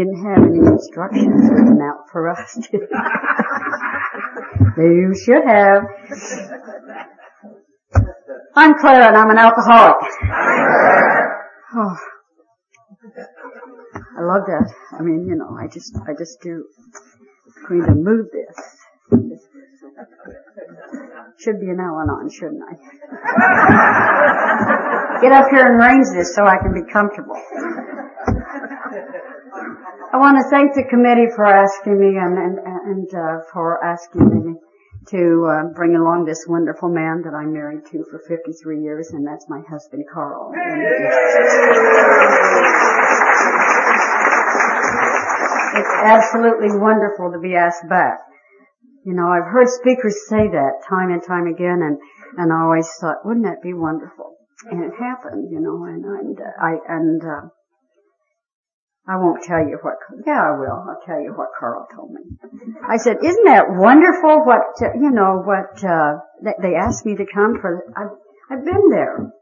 didn't have any instructions written out for us. you should have. I'm Clara and I'm an alcoholic. Oh. I love that. I mean, you know, I just, I just do. Going to move this. Should be an Al-Anon, shouldn't I? Get up here and arrange this so I can be comfortable. I want to thank the committee for asking me and, and, and uh, for asking me to uh, bring along this wonderful man that I'm married to for 53 years, and that's my husband, Carl. It's absolutely wonderful to be asked back. You know, I've heard speakers say that time and time again, and and I always thought, wouldn't that be wonderful? And it happened, you know, and and uh, I and uh, I won't tell you what. Yeah, I will. I'll tell you what Carl told me. I said, "Isn't that wonderful? What uh, you know? What uh, they asked me to come for? I've I've been there.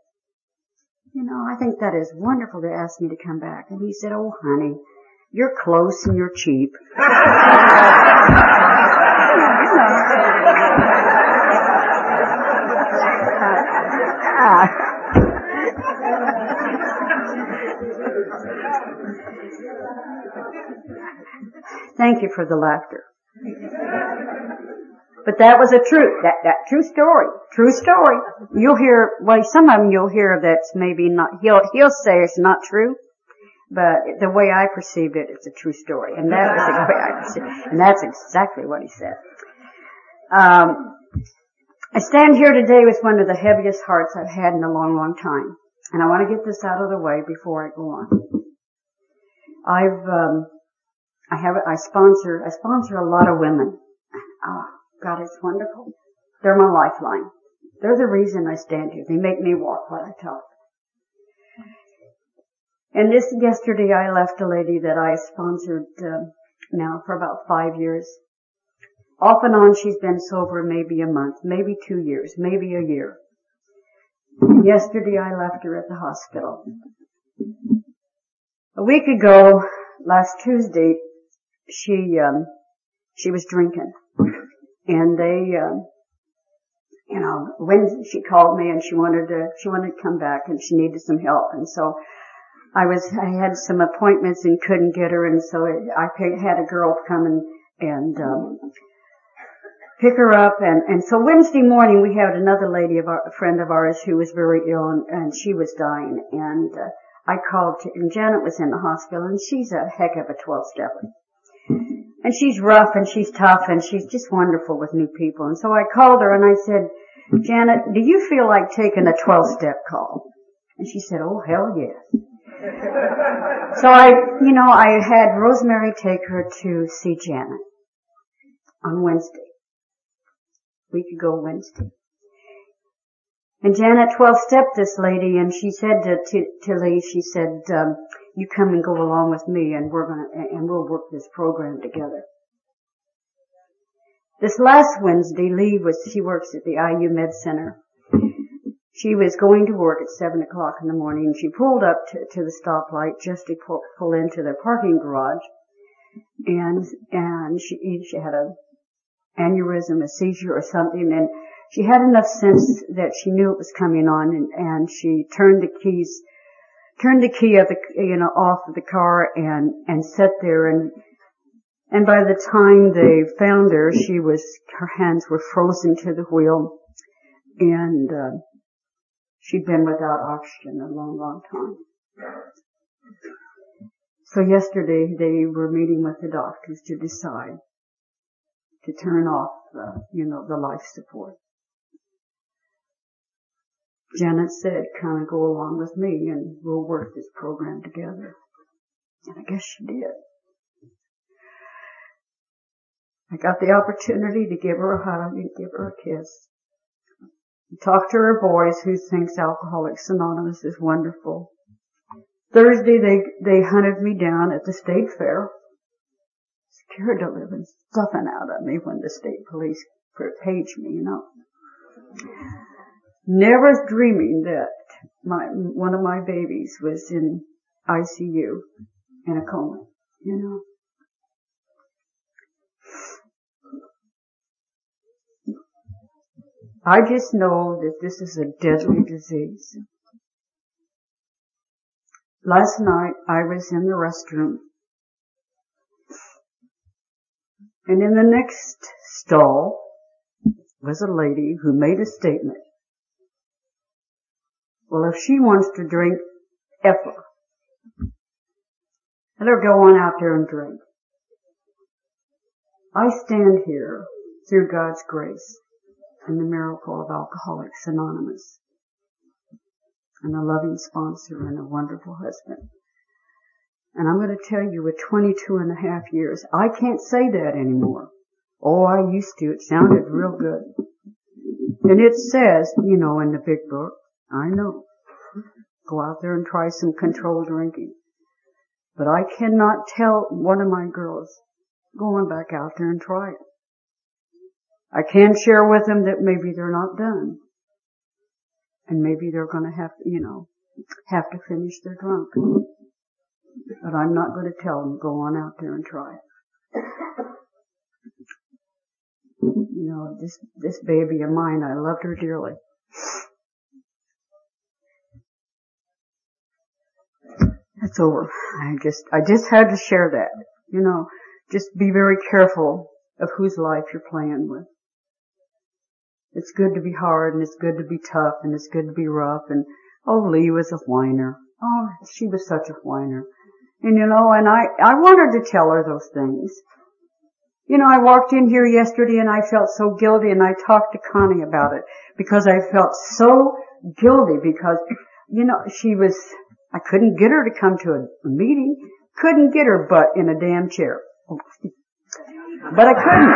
You know, I think that is wonderful. They asked me to come back." And he said, "Oh, honey, you're close and you're cheap." Thank you for the laughter. But that was a true, that, that true story. True story. You'll hear, well, some of them you'll hear that's maybe not, he'll, he'll say it's not true, but the way I perceived it, it's a true story. And that was the way I perceived. And that's exactly what he said. Um, I stand here today with one of the heaviest hearts I've had in a long, long time. And I want to get this out of the way before I go on. I've, um, I have, I sponsor, I sponsor a lot of women. Oh, God, it's wonderful. They're my lifeline. They're the reason I stand here. They make me walk while I talk. And this yesterday I left a lady that I sponsored uh, now for about five years. Off and on she's been sober maybe a month, maybe two years, maybe a year. Yesterday I left her at the hospital. A week ago, last Tuesday, she um, she was drinking, and they, um, you know, when she called me and she wanted to she wanted to come back and she needed some help, and so I was I had some appointments and couldn't get her, and so I had a girl come and and um, pick her up. And and so Wednesday morning we had another lady of our a friend of ours who was very ill and, and she was dying. And uh, I called to, and Janet was in the hospital and she's a heck of a 12 stepper and she's rough and she's tough and she's just wonderful with new people. And so I called her and I said, Janet, do you feel like taking a 12 step call? And she said, oh hell yes. so I, you know, I had Rosemary take her to see Janet on Wednesday. Week ago Wednesday. And Janet 12 stepped this lady and she said to, to, to Lee, she said, um, you come and go along with me and we're gonna, and we'll work this program together. This last Wednesday, Lee was, she works at the IU Med Center. She was going to work at seven o'clock in the morning and she pulled up to, to the stoplight just to pull, pull into the parking garage and, and she, she had a aneurysm, a seizure or something and she had enough sense that she knew it was coming on and, and she turned the keys turned the key of the, you know, off of the car and, and sat there and, and by the time they found her, she was, her hands were frozen to the wheel and, uh, she'd been without oxygen a long, long time. So yesterday they were meeting with the doctors to decide to turn off, the, you know, the life support. Janet said, kind of go along with me and we'll work this program together. And I guess she did. I got the opportunity to give her a hug and give her a kiss. Talk to her boys who thinks Alcoholics Anonymous is wonderful. Thursday they, they hunted me down at the state fair. Scared to live and stuffing out of me when the state police paged me, you know never dreaming that my one of my babies was in ICU in a coma. You know. I just know that this is a deadly disease. Last night I was in the restroom and in the next stall was a lady who made a statement. Well, if she wants to drink Effa, let her go on out there and drink. I stand here through God's grace and the miracle of Alcoholics Anonymous and a loving sponsor and a wonderful husband. And I'm going to tell you with 22 and a half years, I can't say that anymore. Oh, I used to. It sounded real good. And it says, you know, in the big book, I know, go out there and try some controlled drinking. But I cannot tell one of my girls, go on back out there and try it. I can share with them that maybe they're not done and maybe they're to have, to, you know, have to finish their drunk. But I'm not to tell them, go on out there and try it. You know, this, this baby of mine, I loved her dearly. That's over. I just, I just had to share that. You know, just be very careful of whose life you're playing with. It's good to be hard and it's good to be tough and it's good to be rough and oh Lee was a whiner. Oh, she was such a whiner. And you know, and I, I wanted to tell her those things. You know, I walked in here yesterday and I felt so guilty and I talked to Connie about it because I felt so guilty because, you know, she was, I couldn't get her to come to a, meeting, couldn't get her butt in a damn chair. But I couldn't.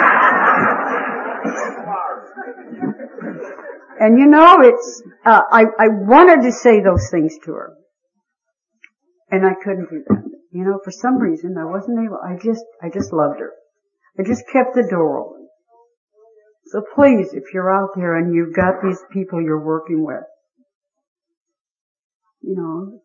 And you know, it's, uh, I, I wanted to say those things to her. And I couldn't do that. You know, for some reason I wasn't able, I just, I just loved her. I just kept the door open. So please, if you're out there and you've got these people you're working with, you know,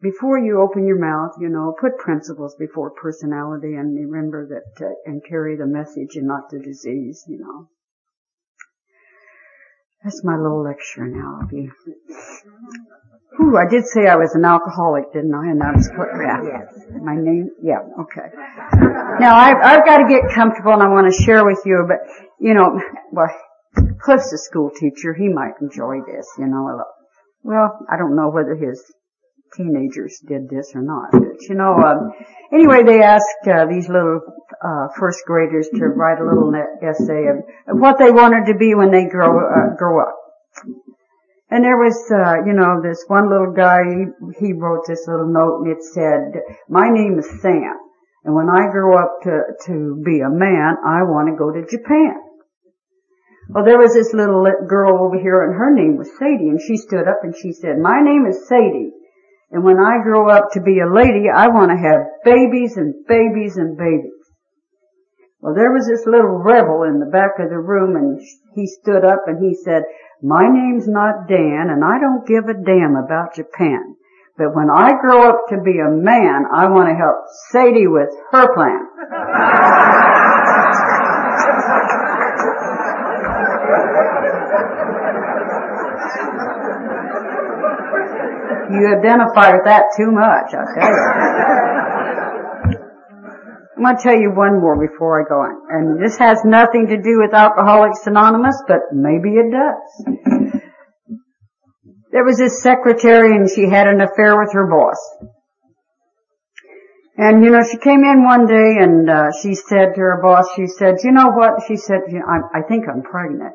before you open your mouth, you know, put principles before personality and remember that, uh, and carry the message and not the disease, you know. That's my little lecture now. Ooh, I did say I was an alcoholic, didn't I? And that's what, yeah. Yes. My name, yeah, okay. Now I've, I've got to get comfortable and I want to share with you, but, you know, well, Cliff's a school teacher. He might enjoy this, you know. Well, I don't know whether his teenagers did this or not. But, you know, um, anyway, they asked uh, these little uh, first graders to write a little essay of, what they wanted to be when they grow uh, grow up. And there was, uh, you know, this one little guy. He, he wrote this little note, and it said, "My name is Sam, and when I grow up to to be a man, I want to go to Japan." Well, there was this little girl over here, and her name was Sadie, and she stood up and she said, "My name is Sadie, and when I grow up to be a lady, I want to have babies and babies and babies. Well, there was this little rebel in the back of the room and he stood up and he said, my name's not Dan and I don't give a damn about Japan. But when I grow up to be a man, I want to help Sadie with her plan. You identify with that too much, I'll tell you. I'm going to tell you one more before I go on. And this has nothing to do with Alcoholics Anonymous, but maybe it does. There was this secretary and she had an affair with her boss. And you know, she came in one day and uh, she said to her boss, she said, you know what? She said, I, I think I'm pregnant.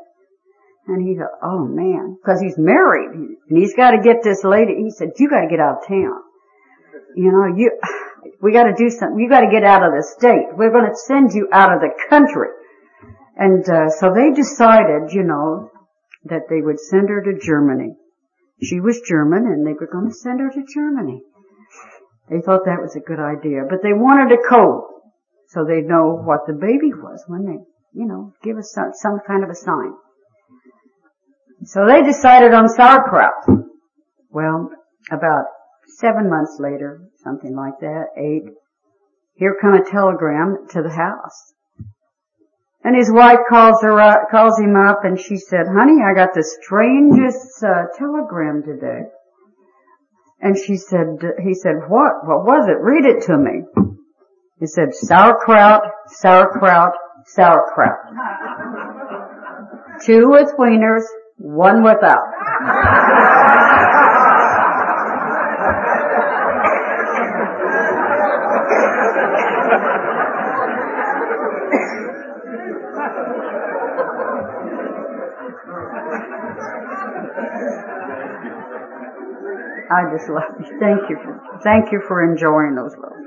And he thought, oh man, cause he's married and he's got to get this lady. He said, you got to get out of town. You know, you, we got to do something. You got to get out of the state. We're going to send you out of the country. And uh, so they decided, you know, that they would send her to Germany. She was German, and they were going to send her to Germany. They thought that was a good idea, but they wanted a code so they'd know what the baby was when they, you know, give us some, some kind of a sign. So they decided on sauerkraut. Well, about seven months later, something like that, eight, here come a telegram to the house. And his wife calls her up, calls him up and she said, honey, I got the strangest uh, telegram today. And she said, he said, what? What was it? Read it to me. He said, sauerkraut, sauerkraut, sauerkraut. Two with wieners, one without. I just love you. Thank you for, thank you for enjoying those little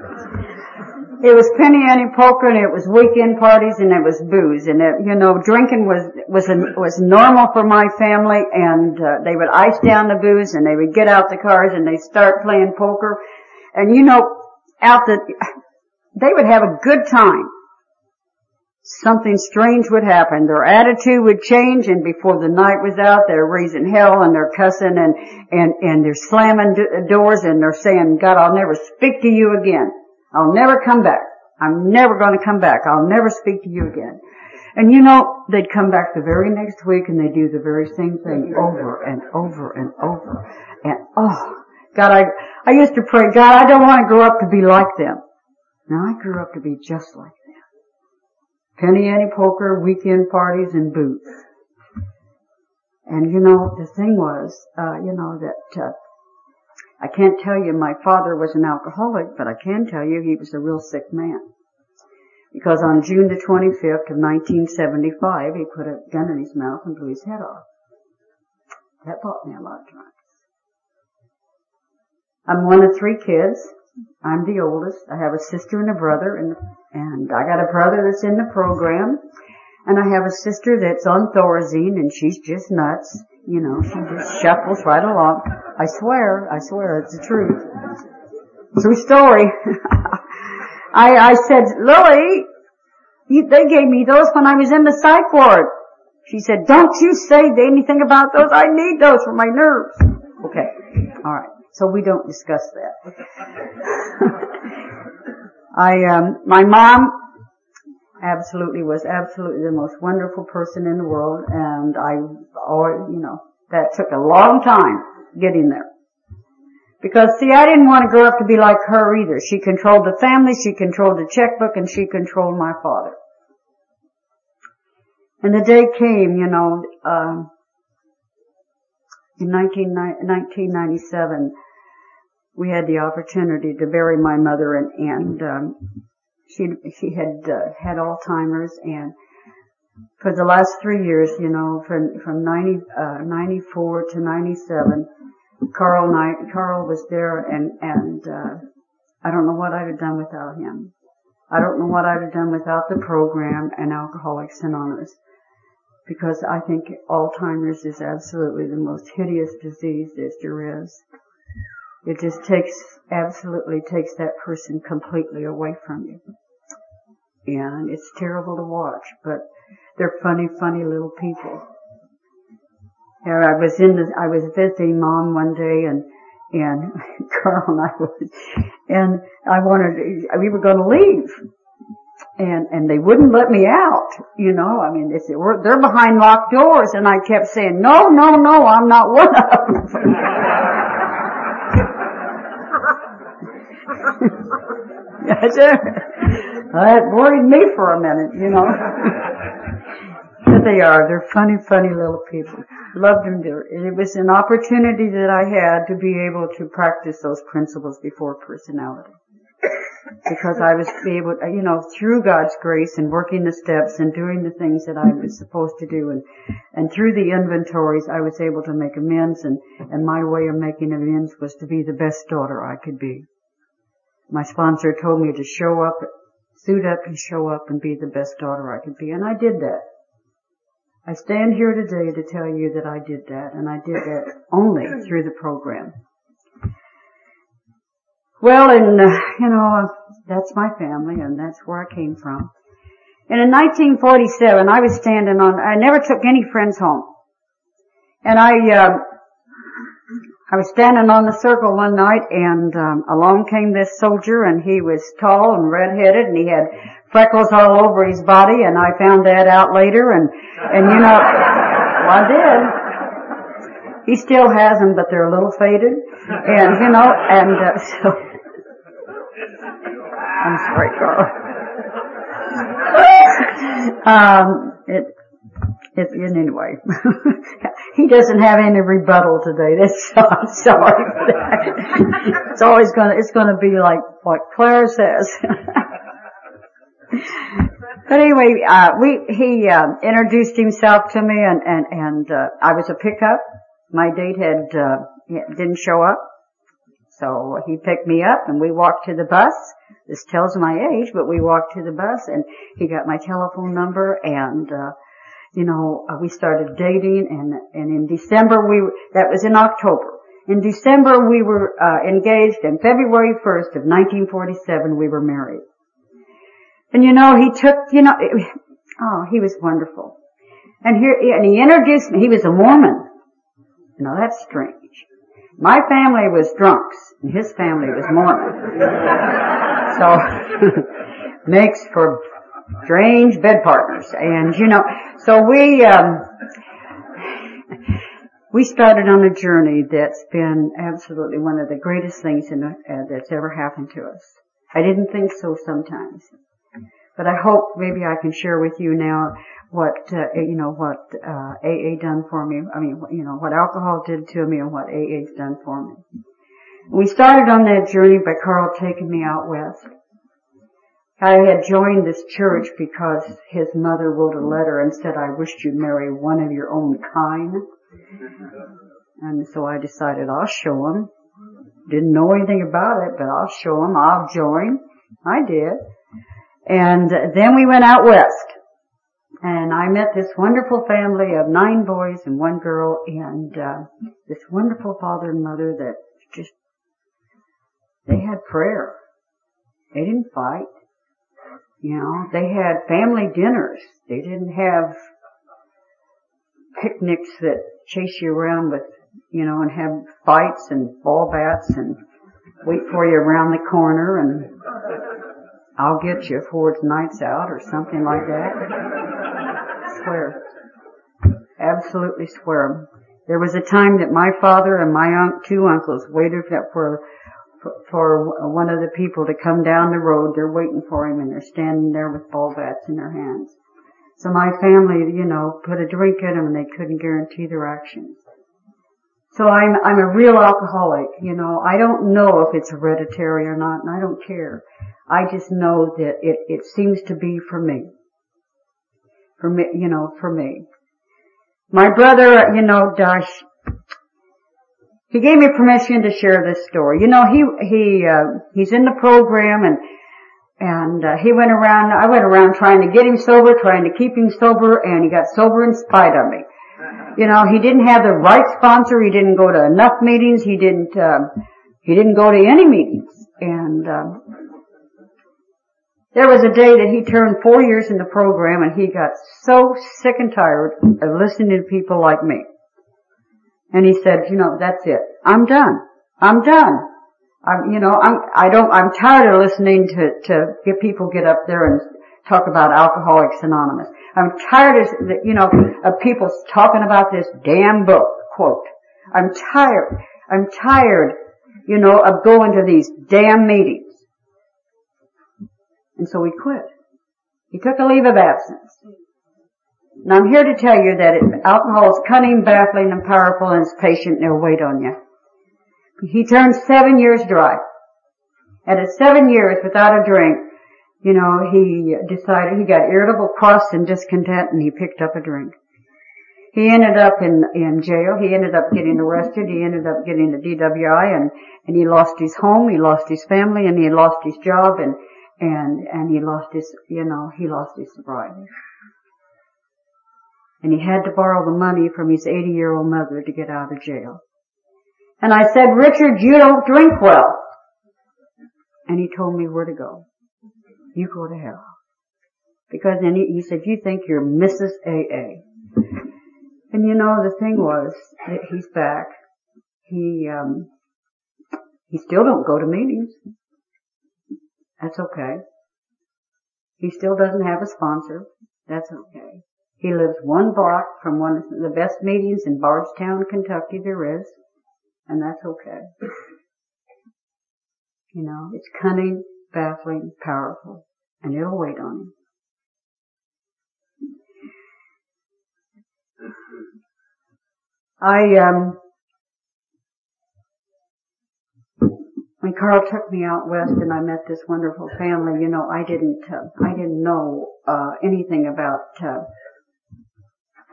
It was penny ante poker and it was weekend parties and it was booze and it, you know, drinking was, was, a, was normal for my family and uh, they would ice down the booze and they would get out the cars and they start playing poker and you know, out the, they would have a good time something strange would happen. Their attitude would change and before the night was out, they're raising hell and they're cussing and, and, and they're slamming doors and they're saying, God, I'll never speak to you again. I'll never come back. I'm never going to come back. I'll never speak to you again. And you know, they'd come back the very next week and they'd do the very same thing over and over and over. And oh, God, I, I used to pray, God, I don't want to grow up to be like them. Now I grew up to be just like them penny ante poker, weekend parties, and boots. And you know, the thing was, uh, you know, that, uh, I can't tell you my father was an alcoholic, but I can tell you he was a real sick man. Because on June the 25th of 1975, he put a gun in his mouth and blew his head off. That bought me a lot of drugs. I'm one of three kids. I'm the oldest. I have a sister and a brother, and and I got a brother that's in the program, and I have a sister that's on Thorazine, and she's just nuts. You know, she just shuffles right along. I swear, I swear, it's the truth. True story. I I said, Lily, you, they gave me those when I was in the psych ward. She said, don't you say anything about those. I need those for my nerves. Okay. All right. So we don't discuss that. I, um, my mom absolutely was absolutely the most wonderful person in the world and I always, you know, that took a long time getting there. Because see, I didn't want to grow up to be like her either. She controlled the family, she controlled the checkbook, and she controlled my father. And the day came, you know, uh, in 19, 1997, we had the opportunity to bury my mother and, and um, she she had uh, had Alzheimer's and for the last three years, you know, from from 90, uh, 94 to 97, Carl and I, Carl was there and and uh, I don't know what I'd have done without him. I don't know what I'd have done without the program and Alcoholics Anonymous because I think Alzheimer's is absolutely the most hideous disease that there is. It just takes, absolutely takes that person completely away from you. And it's terrible to watch, but they're funny, funny little people. And I was in the, I was visiting mom one day and, and Carl and I was, and I wanted, we were going to leave. And, and they wouldn't let me out, you know, I mean, they said, we're they're behind locked doors, and I kept saying, no, no, no, I'm not one of them. that worried me for a minute, you know. but they are. They're funny, funny little people. Loved them dear. It was an opportunity that I had to be able to practice those principles before personality. Because I was able, you know, through God's grace and working the steps and doing the things that I was supposed to do and, and through the inventories I was able to make amends and, and my way of making amends was to be the best daughter I could be. My sponsor told me to show up, suit up and show up and be the best daughter I could be, and I did that. I stand here today to tell you that I did that, and I did that only through the program. Well, and, uh, you know, that's my family, and that's where I came from. And in 1947, I was standing on, I never took any friends home. And I, uh, I was standing on the circle one night and um, along came this soldier and he was tall and red-headed and he had freckles all over his body and I found that out later and, and you know, well, I did. He still has them but they're a little faded and you know, and uh, so, I'm sorry, Carl. um, it, it, anyway, he doesn't have any rebuttal today. That's so I'm sorry for that. It's always gonna it's gonna be like what Claire says. but anyway, uh, we he uh, introduced himself to me, and and and uh, I was a pickup. My date had uh, didn't show up, so he picked me up, and we walked to the bus. This tells my age, but we walked to the bus, and he got my telephone number, and uh, you know, uh, we started dating and, and in December we, that was in October. In December we were, uh, engaged and February 1st of 1947 we were married. And you know, he took, you know, it, oh, he was wonderful. And here, and he introduced me, he was a Mormon. You know, that's strange. My family was drunks, and his family was Mormon. so, makes for strange bed partners. And you know, so we, um, we started on a journey that's been absolutely one of the greatest things in, uh, that's ever happened to us. I didn't think so sometimes. But I hope maybe I can share with you now what, uh, you know, what, uh, AA done for me. I mean, you know, what alcohol did to me and what AA's done for me. We started on that journey by Carl taking me out west. I had joined this church because his mother wrote a letter and said, I wished you'd marry one of your own kind. And so I decided I'll show him. Didn't know anything about it, but I'll show him. I'll join. I did. And then we went out west. And I met this wonderful family of nine boys and one girl and uh, this wonderful father and mother that just, they had prayer. They didn't fight. You know, they had family dinners. They didn't have picnics that chase you around with, you know, and have fights and ball bats and wait for you around the corner and I'll get you before it's nights out or something like that. swear. Absolutely swear. There was a time that my father and my un- two uncles waited for for one of the people to come down the road. They're waiting for him and they're standing there with ball bats in their hands. So my family, you know, put a drink in them and they couldn't guarantee their actions. So I'm, I'm a real alcoholic, you know. I don't know if it's hereditary or not and I don't care. I just know that it, it seems to be for me. For me, you know, for me. My brother, you know, Dash, he gave me permission to share this story. You know, he he uh, he's in the program and and uh, he went around. I went around trying to get him sober, trying to keep him sober, and he got sober in spite of me. You know, he didn't have the right sponsor. He didn't go to enough meetings. He didn't uh, he didn't go to any meetings. And uh, there was a day that he turned four years in the program, and he got so sick and tired of listening to people like me. And he said, you know, that's it. I'm done. I'm done. I'm, you know, I'm, I don't, I'm tired of listening to, to get people get up there and talk about Alcoholics Anonymous. I'm tired of, you know, of people talking about this damn book, quote. I'm tired. I'm tired, you know, of going to these damn meetings. And so he quit. He took a leave of absence. And I'm here to tell you that it, alcohol is cunning, baffling, and powerful, and it's patient and it'll wait on you. He turned seven years dry. And at seven years without a drink, you know, he decided, he got irritable, cross, and discontent, and he picked up a drink. He ended up in, in jail. He ended up getting arrested. He ended up getting a DWI and, and he lost his home. He lost his family and he lost his job and, and, and he lost his, you know, he lost his sobriety and he had to borrow the money from his 80 year old mother to get out of jail. And I said, Richard, you don't drink well. And he told me where to go. You go to hell. Because then he, he said, you think you're Mrs. AA. And you know, the thing was that he's back. he, um, he still don't go to meetings. That's okay. He still doesn't have a sponsor. That's okay. He lives one block from one of the best meetings in Bardstown, Kentucky there is, and that's okay. You know, it's cunning, baffling, powerful, and it'll wait on him. I um when Carl took me out west and I met this wonderful family, you know, I didn't uh, I didn't know uh anything about uh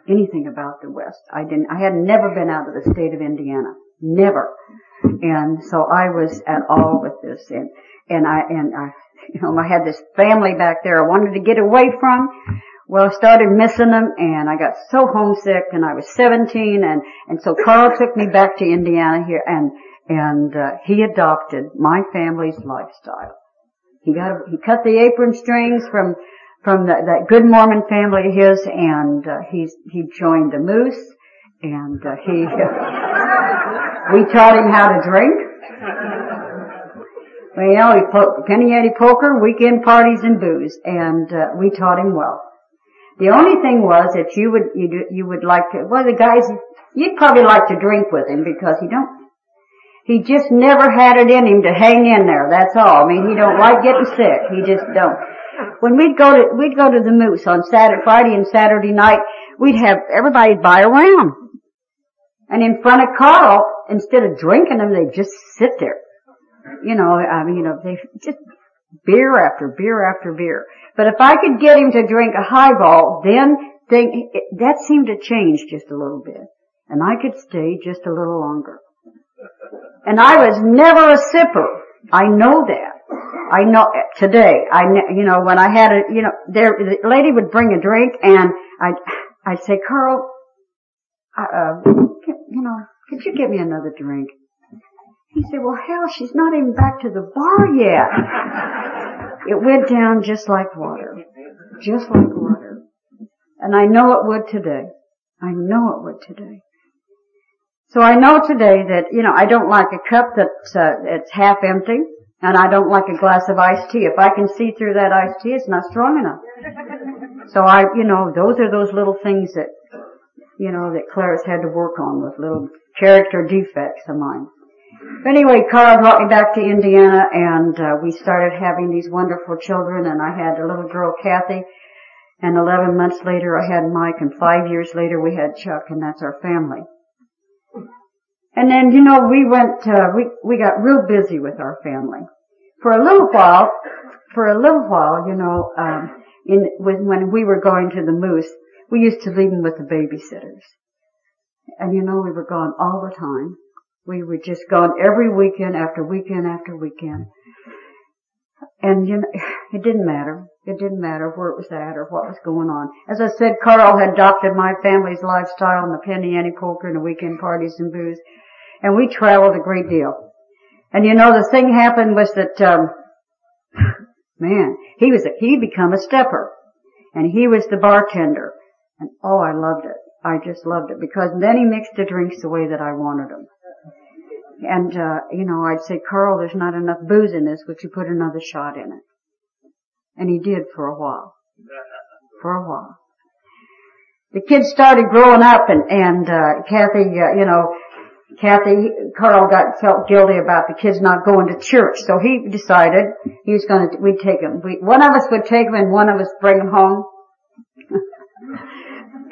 anything about the west. I didn't I had never been out of the state of Indiana. Never. And so I was at all with this and and I and I you know, I had this family back there I wanted to get away from. Well, I started missing them and I got so homesick and I was 17 and, and so Carl took me back to Indiana here and, and, uh, he adopted my family's lifestyle. He got, he cut the apron strings from, from the, that good Mormon family of his and, uh, he's, he joined the Moose and, uh, he, we taught him how to drink. Well, you know, he put penny ante poker, weekend parties and booze, and uh, we taught him well. The only thing was that you would you you would like to. Well, the guys you'd probably like to drink with him because he don't. He just never had it in him to hang in there. That's all. I mean, he don't like getting sick. He just don't. When we'd go to we'd go to the Moose on Saturday, Friday, and Saturday night, we'd have everybody buy a round, and in front of Carl, instead of drinking them, they'd just sit there. You know, I mean, you know, they just beer after beer after beer. But if I could get him to drink a highball, then thing, that seemed to change just a little bit. And I could stay just a little longer. And I was never a sipper. I know that. I know today. I you know when I had a you know there the lady would bring a drink and I I'd say Carl, uh, you know, could you get me another drink? He said, well hell, she's not even back to the bar yet. it went down just like water. Just like water. And I know it would today. I know it would today. So I know today that, you know, I don't like a cup that's, uh, it's half empty, and I don't like a glass of iced tea. If I can see through that iced tea, it's not strong enough. So I, you know, those are those little things that, you know, that Clarice had to work on with little character defects of mine. Anyway, Carl brought me back to Indiana and uh, we started having these wonderful children and I had a little girl, Kathy, and 11 months later I had Mike and five years later we had Chuck and that's our family. And then, you know, we went, uh, we, we got real busy with our family. For a little while, for a little while, you know, um, in, when, when we were going to the Moose, we used to leave them with the babysitters. And you know, we were gone all the time. We were just gone every weekend after weekend after weekend. And you know, it didn't matter. It didn't matter where it was at or what was going on. As I said, Carl had adopted my family's lifestyle and the penny ante poker and the weekend parties and booze. And we traveled a great deal. And you know, the thing happened was that, um, man, he was, a, he become a stepper. And he was the bartender. And oh, I loved it. I just loved it because then he mixed the drinks the way that I wanted them. And, uh, you know, I'd say, Carl, there's not enough booze in this. Would you put another shot in it? And he did for a while. For a while. The kids started growing up and, and, uh, Kathy, uh, you know, Kathy, Carl got, felt guilty about the kids not going to church. So he decided he was gonna, we'd take him. We, one of us would take him and one of us bring him home.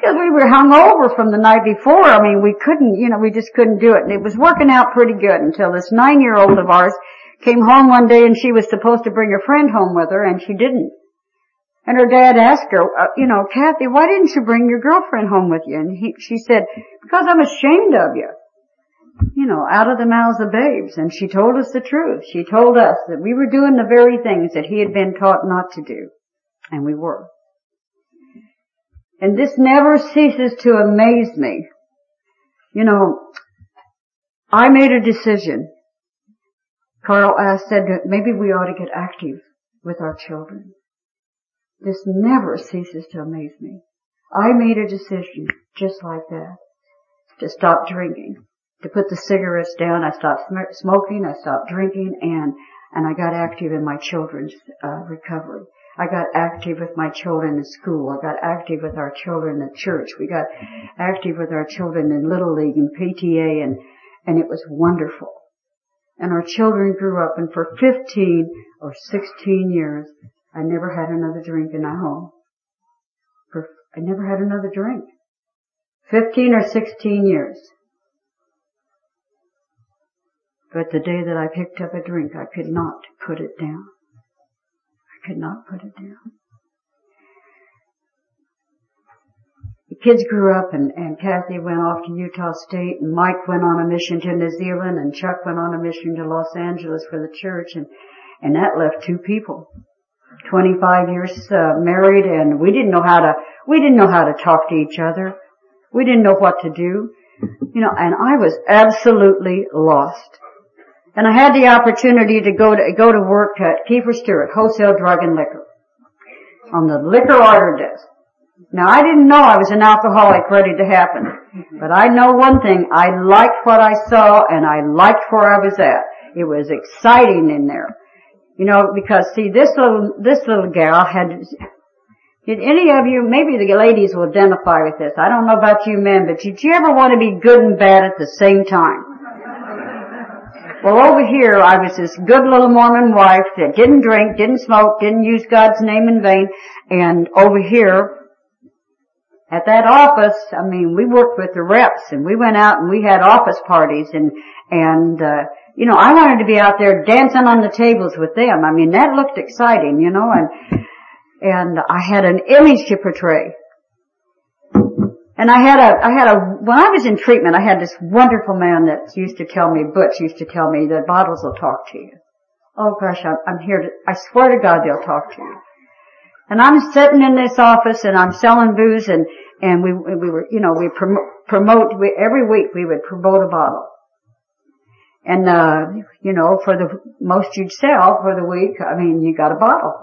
Because we were hung over from the night before. I mean, we couldn't, you know, we just couldn't do it. And it was working out pretty good until this nine-year-old of ours came home one day and she was supposed to bring a friend home with her and she didn't. And her dad asked her, uh, you know, Kathy, why didn't you bring your girlfriend home with you? And he, she said, because I'm ashamed of you. You know, out of the mouths of babes. And she told us the truth. She told us that we were doing the very things that he had been taught not to do. And we were. And this never ceases to amaze me. You know, I made a decision. Carl asked, said that maybe we ought to get active with our children. This never ceases to amaze me. I made a decision just like that to stop drinking, to put the cigarettes down. I stopped sm- smoking. I stopped drinking, and and I got active in my children's uh, recovery. I got active with my children in school. I got active with our children in church. We got active with our children in Little League and PTA and, and it was wonderful. And our children grew up and for 15 or 16 years, I never had another drink in my home. For, I never had another drink. 15 or 16 years. But the day that I picked up a drink, I could not put it down I could not put it down. The kids grew up and, and Kathy went off to Utah State and Mike went on a mission to New Zealand and Chuck went on a mission to Los Angeles for the church and, and that left two people. 25 years uh, married and we didn't know how to, we didn't know how to talk to each other. We didn't know what to do. You know, and I was absolutely lost. And I had the opportunity to go to, go to work at Kiefer Stewart, wholesale drug and liquor, on the liquor order desk. Now I didn't know I was an alcoholic ready to happen, but I know one thing, I liked what I saw and I liked where I was at. It was exciting in there. You know, because see this little, this little gal had, did any of you, maybe the ladies will identify with this, I don't know about you men, but did you ever want to be good and bad at the same time? Well, over here, I was this good little Mormon wife that didn't drink, didn't smoke, didn't use God's name in vain. And over here, at that office, I mean, we worked with the reps and we went out and we had office parties and, and, uh, you know, I wanted to be out there dancing on the tables with them. I mean, that looked exciting, you know, and, and I had an image to portray. And I had a, I had a, when I was in treatment, I had this wonderful man that used to tell me, Butch used to tell me that bottles will talk to you. Oh gosh, I'm, I'm here to, I swear to God they'll talk to you. And I'm sitting in this office and I'm selling booze and, and we, we were, you know, we promote, promote, we, every week we would promote a bottle. And, uh, you know, for the most you'd sell for the week, I mean, you got a bottle.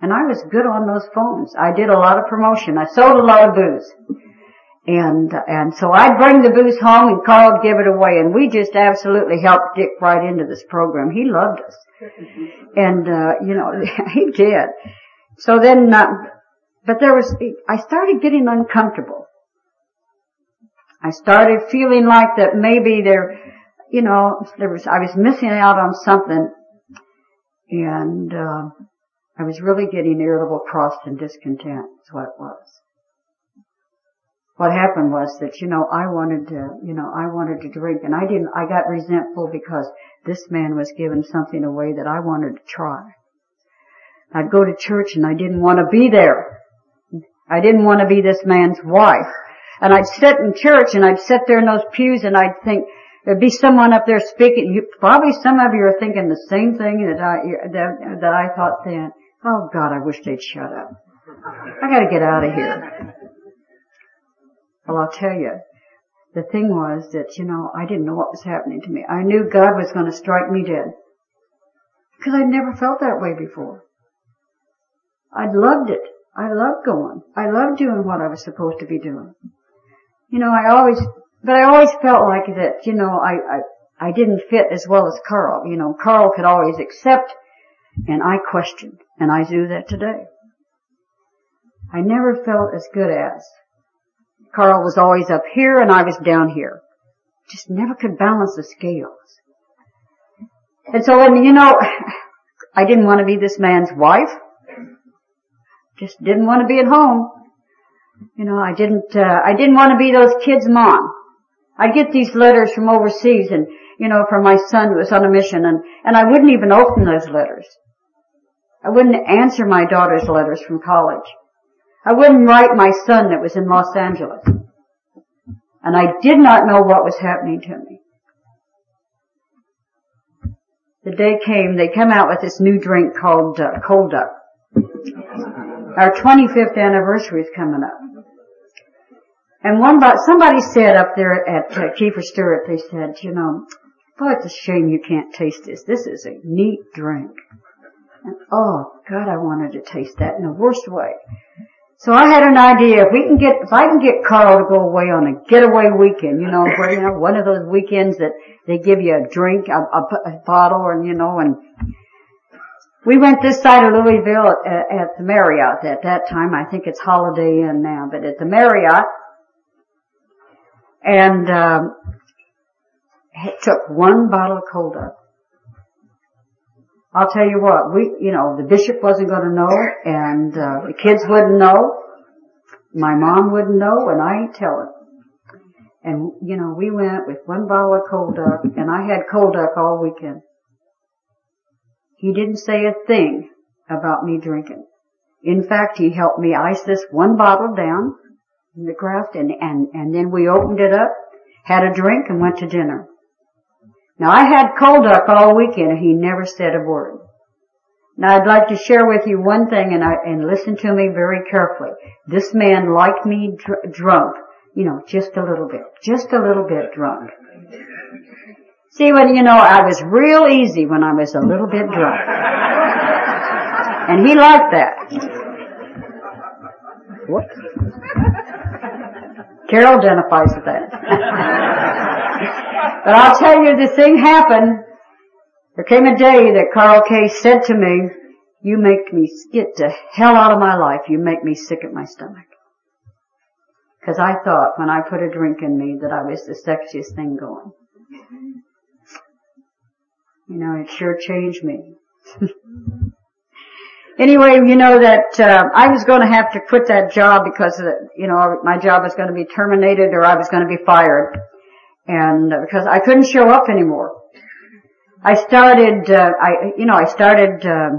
And I was good on those phones. I did a lot of promotion. I sold a lot of booze. And, and so I'd bring the booze home and Carl would give it away and we just absolutely helped Dick right into this program. He loved us. And, uh, you know, he did. So then, uh, but there was, I started getting uncomfortable. I started feeling like that maybe there, you know, there was, I was missing out on something and, uh, I was really getting irritable, crossed, and discontent. That's what it was what happened was that, you know, I wanted to, you know, I wanted to drink and I didn't, I got resentful because this man was giving something away that I wanted to try. I'd go to church and I didn't want to be there. I didn't want to be this man's wife. And I'd sit in church and I'd sit there in those pews and I'd think, there'd be someone up there speaking. You, probably some of you are thinking the same thing that I, that, that I thought then. Oh God, I wish they'd shut up. I gotta get out of here. Well, I'll tell you, the thing was that, you know, I didn't know what was happening to me. I knew God was going to strike me dead. Because I'd never felt that way before. I'd loved it. I loved going. I loved doing what I was supposed to be doing. You know, I always, but I always felt like that, you know, I, I, I didn't fit as well as Carl. You know, Carl could always accept and I questioned and I do that today. I never felt as good as Carl was always up here and I was down here. Just never could balance the scales. And so when, you know, I didn't want to be this man's wife. Just didn't want to be at home. You know, I didn't, uh, I didn't want to be those kids' mom. I'd get these letters from overseas and, you know, from my son who was on a mission and, and I wouldn't even open those letters. I wouldn't answer my daughter's letters from college. I wouldn't write my son that was in Los Angeles. And I did not know what was happening to me. The day came, they came out with this new drink called uh, Cold Duck. Our 25th anniversary is coming up. And one, somebody said up there at uh, Kiefer Stewart, they said, you know, boy, it's a shame you can't taste this. This is a neat drink. And oh, God, I wanted to taste that in the worst way. So I had an idea, if we can get, if I can get Carl to go away on a getaway weekend, you know, where, you know, one of those weekends that they give you a drink, a, a, a bottle, and you know, and we went this side of Louisville at, at the Marriott at that time. I think it's Holiday Inn now, but at the Marriott, and um, took one bottle of Cold Duck. I'll tell you what, we, you know, the bishop wasn't going to know, and uh, the kids wouldn't know, my mom wouldn't know, and I ain't telling. And you know, we went with one bottle of cold duck, and I had cold duck all weekend. He didn't say a thing about me drinking. In fact, he helped me ice this one bottle down in the craft, and and and then we opened it up, had a drink, and went to dinner. Now I had cold duck all weekend and he never said a word. Now I'd like to share with you one thing and I, and listen to me very carefully. This man liked me dr- drunk, you know, just a little bit, just a little bit drunk. See when, you know, I was real easy when I was a little bit drunk. And he liked that. What? Carol identifies with that. But I'll tell you, the thing happened. There came a day that Carl K. said to me, you make me, get the hell out of my life. You make me sick at my stomach. Cause I thought when I put a drink in me that I was the sexiest thing going. You know, it sure changed me. anyway, you know that uh, I was going to have to quit that job because, uh, you know, my job was going to be terminated or I was going to be fired and uh, because I couldn't show up anymore. I started, uh, I, you know, I started uh,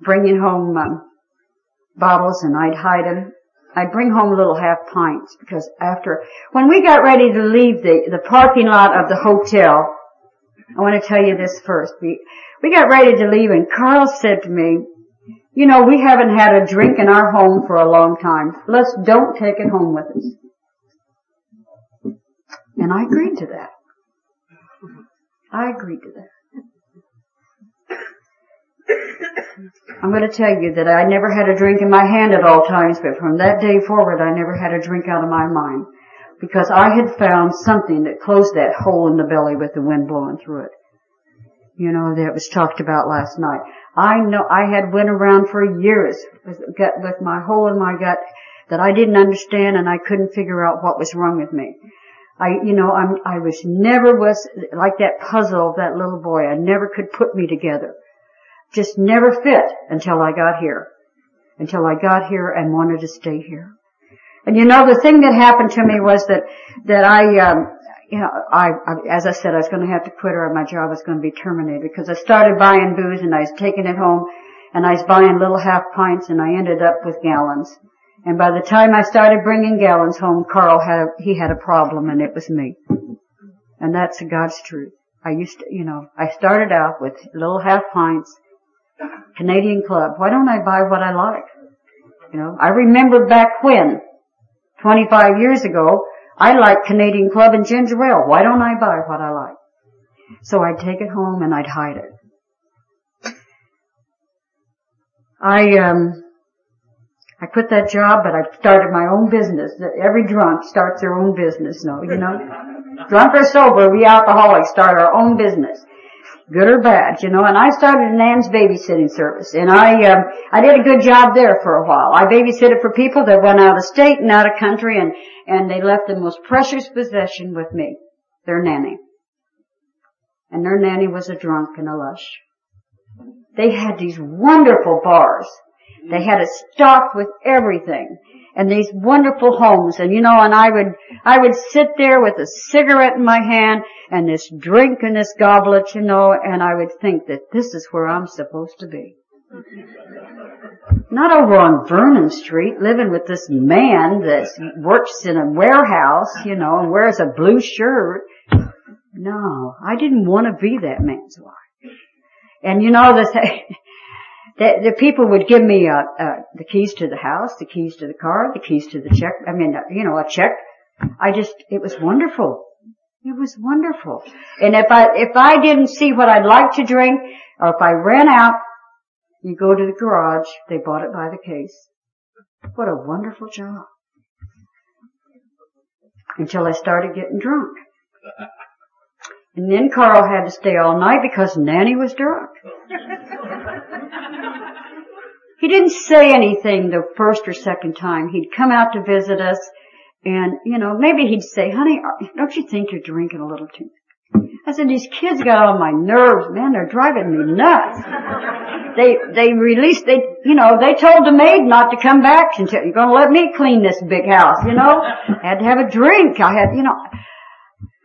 bringing home um, bottles and I'd hide them. I'd bring home little half pints because after, when we got ready to leave the, the parking lot of the hotel, I want to tell you this first. We, we got ready to leave and Carl said to me, you know, we haven't had a drink in our home for a long time. Let's don't take it home with us. And I agreed to that. I agreed to that. I'm going to tell you that I never had a drink in my hand at all times, but from that day forward I never had a drink out of my mind. Because I had found something that closed that hole in the belly with the wind blowing through it. You know, that was talked about last night. I know, I had went around for years with, with my hole in my gut that I didn't understand and I couldn't figure out what was wrong with me. I, you know, I'm, I was never was like that puzzle of that little boy. I never could put me together. Just never fit until I got here. Until I got here and wanted to stay here. And you know, the thing that happened to me was that, that I, um, you know, I, I, as I said, I was going to have to quit or my job was going to be terminated because I started buying booze and I was taking it home and I was buying little half pints and I ended up with gallons. And by the time I started bringing gallons home, Carl had a, he had a problem and it was me. And that's God's truth. I used to, you know, I started out with little half pints, Canadian Club. Why don't I buy what I like? You know, I remember back when, 25 years ago, I like Canadian Club and ginger ale. Why don't I buy what I like? So I'd take it home and I'd hide it. I, um, I quit that job, but I started my own business. Every drunk starts their own business, no, you know. drunk or sober, we alcoholics start our own business. Good or bad, you know, and I started an Ann's babysitting service, and I, um, I did a good job there for a while. I babysitted for people that went out of state and out of country, and, and they left the most precious possession with me, their nanny. And their nanny was a drunk and a lush. They had these wonderful bars they had it stocked with everything and these wonderful homes and you know and I would I would sit there with a cigarette in my hand and this drink in this goblet you know and I would think that this is where I'm supposed to be. Not over on Vernon Street living with this man that works in a warehouse, you know, and wears a blue shirt. No, I didn't want to be that man's wife. And you know, the, the, the people would give me uh, uh, the keys to the house, the keys to the car, the keys to the check. I mean, you know, a check. I just, it was wonderful. It was wonderful. And if I, if I didn't see what I'd like to drink, or if I ran out, you go to the garage, they bought it by the case. What a wonderful job. Until I started getting drunk. And then Carl had to stay all night because Nanny was drunk. he didn't say anything the first or second time. He'd come out to visit us and, you know, maybe he'd say, honey, don't you think you're drinking a little too much? I said, these kids got on my nerves, man. They're driving me nuts. they, they released, they, you know, they told the maid not to come back until you're going to let me clean this big house, you know. I had to have a drink. I had, you know,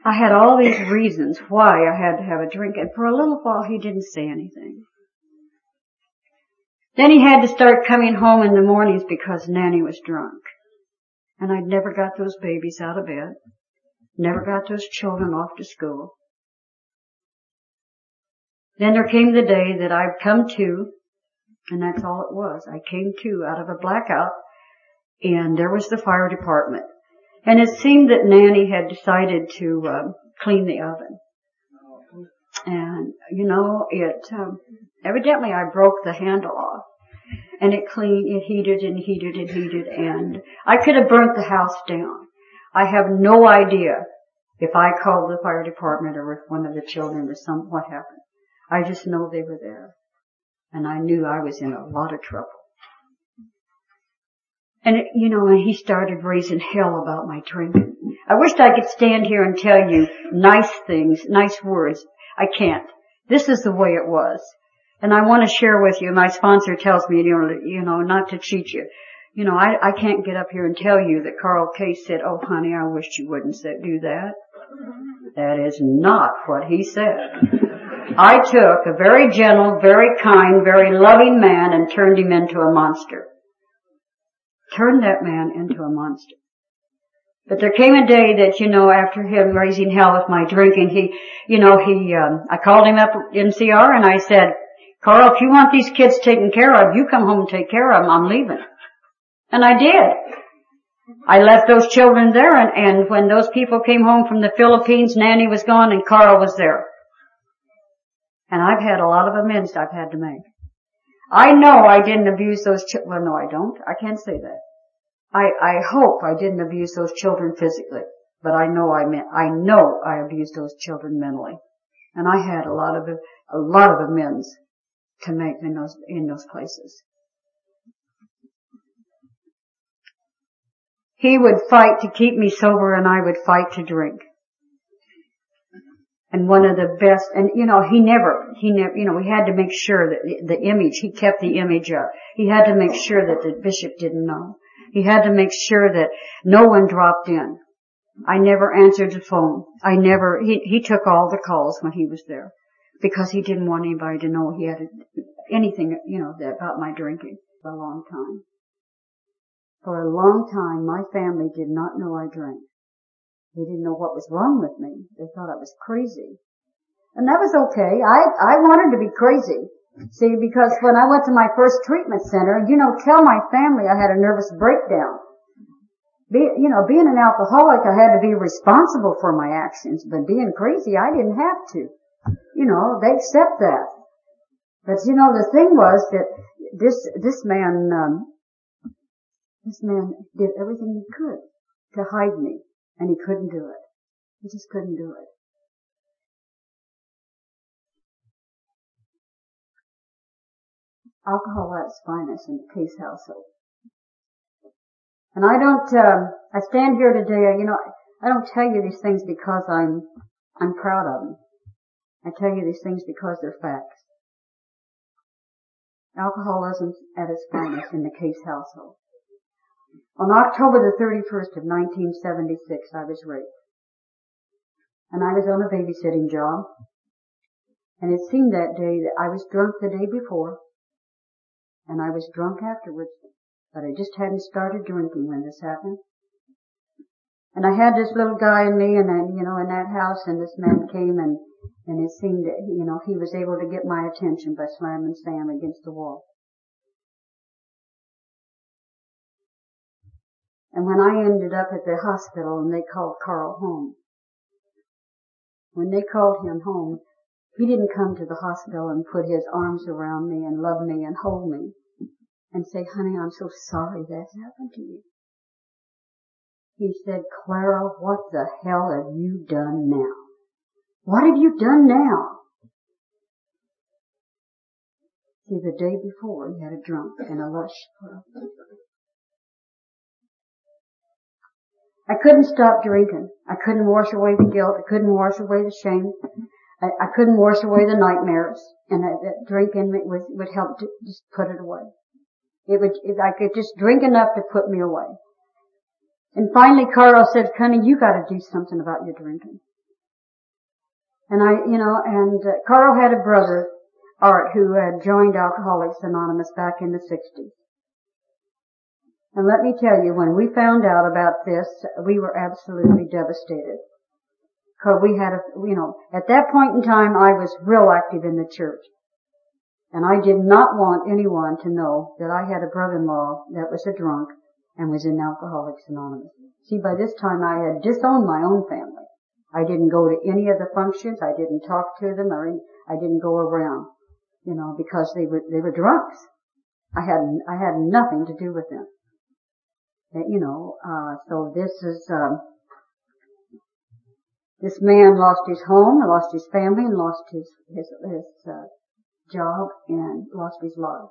I had all these reasons why I had to have a drink. And for a little while he didn't say anything. Then he had to start coming home in the mornings because Nanny was drunk. And I'd never got those babies out of bed. Never got those children off to school. Then there came the day that I've come to, and that's all it was. I came to out of a blackout, and there was the fire department. And it seemed that Nanny had decided to uh, clean the oven. And, you know, it, um, evidently I broke the handle off. And it cleaned, it heated and heated and heated, and I could have burnt the house down. I have no idea if I called the fire department or if one of the children or some, what happened. I just know they were there. And I knew I was in a lot of trouble. And you know, and he started raising hell about my drinking. I wished I could stand here and tell you nice things, nice words. I can't. This is the way it was. And I want to share with you, my sponsor tells me, you know, you know, not to cheat you. You know, I, I can't get up here and tell you that Carl Case said, oh honey, I wish you wouldn't do that. That is not what he said. I took a very gentle, very kind, very loving man and turned him into a monster. Turned that man into a monster. But there came a day that, you know, after him raising hell with my drinking, he, you know, he, um, I called him up in CR and I said, Carl, if you want these kids taken care of, you come home and take care of them. I'm leaving. And I did. I left those children there and, and when those people came home from the Philippines, Nanny was gone and Carl was there. And I've had a lot of amends I've had to make. I know I didn't abuse those children. Well, no, I don't. I can't say that. I, I hope I didn't abuse those children physically, but I know I meant, I know I abused those children mentally. And I had a lot of, a lot of amends to make in those, in those places. He would fight to keep me sober and I would fight to drink. And one of the best, and you know, he never, he never, you know, we had to make sure that the, the image, he kept the image up. He had to make sure that the bishop didn't know. He had to make sure that no one dropped in. I never answered the phone. I never, he, he took all the calls when he was there because he didn't want anybody to know he had anything, you know, about my drinking for a long time. For a long time, my family did not know I drank. They didn't know what was wrong with me. They thought I was crazy. And that was okay. I, I wanted to be crazy. See, because when I went to my first treatment center, you know, tell my family I had a nervous breakdown. Be, you know, being an alcoholic, I had to be responsible for my actions, but being crazy, I didn't have to. You know, they accept that. But you know, the thing was that this, this man, um, this man did everything he could to hide me, and he couldn't do it. He just couldn't do it. Alcohol at its finest in the Case household. And I don't, um, I stand here today, you know, I don't tell you these things because I'm, I'm proud of them. I tell you these things because they're facts. Alcoholism at its finest in the Case household. On October the 31st of 1976, I was raped. And I was on a babysitting job. And it seemed that day that I was drunk the day before. And I was drunk afterwards. But I just hadn't started drinking when this happened. And I had this little guy in me and then, you know, in that house and this man came and, and it seemed that, you know, he was able to get my attention by slamming Sam against the wall. And when I ended up at the hospital and they called Carl home, when they called him home, he didn't come to the hospital and put his arms around me and love me and hold me. and say, honey, I'm so sorry that happened to you. He said, Clara, what the hell have you done now? What have you done now? See, the day before he had a drunk and a lush club. I couldn't stop drinking. I couldn't wash away the guilt. I couldn't wash away the shame. I, I couldn't wash away the nightmares. And I, that drinking would, would help to just put it away. It would, if I could just drink enough to put me away. And finally Carl said, Connie, you gotta do something about your drinking. And I, you know, and uh, Carl had a brother, Art, who had joined Alcoholics Anonymous back in the 60s. And let me tell you, when we found out about this, we were absolutely devastated. Cause we had a, you know, at that point in time, I was real active in the church. And I did not want anyone to know that I had a brother-in-law that was a drunk and was in Alcoholics Anonymous. See, by this time I had disowned my own family. I didn't go to any of the functions. I didn't talk to them or I didn't go around, you know, because they were, they were drunks. I had, I had nothing to do with them. You know, uh, so this is, um, this man lost his home, lost his family, and lost his, his, his, uh, job, and lost his life.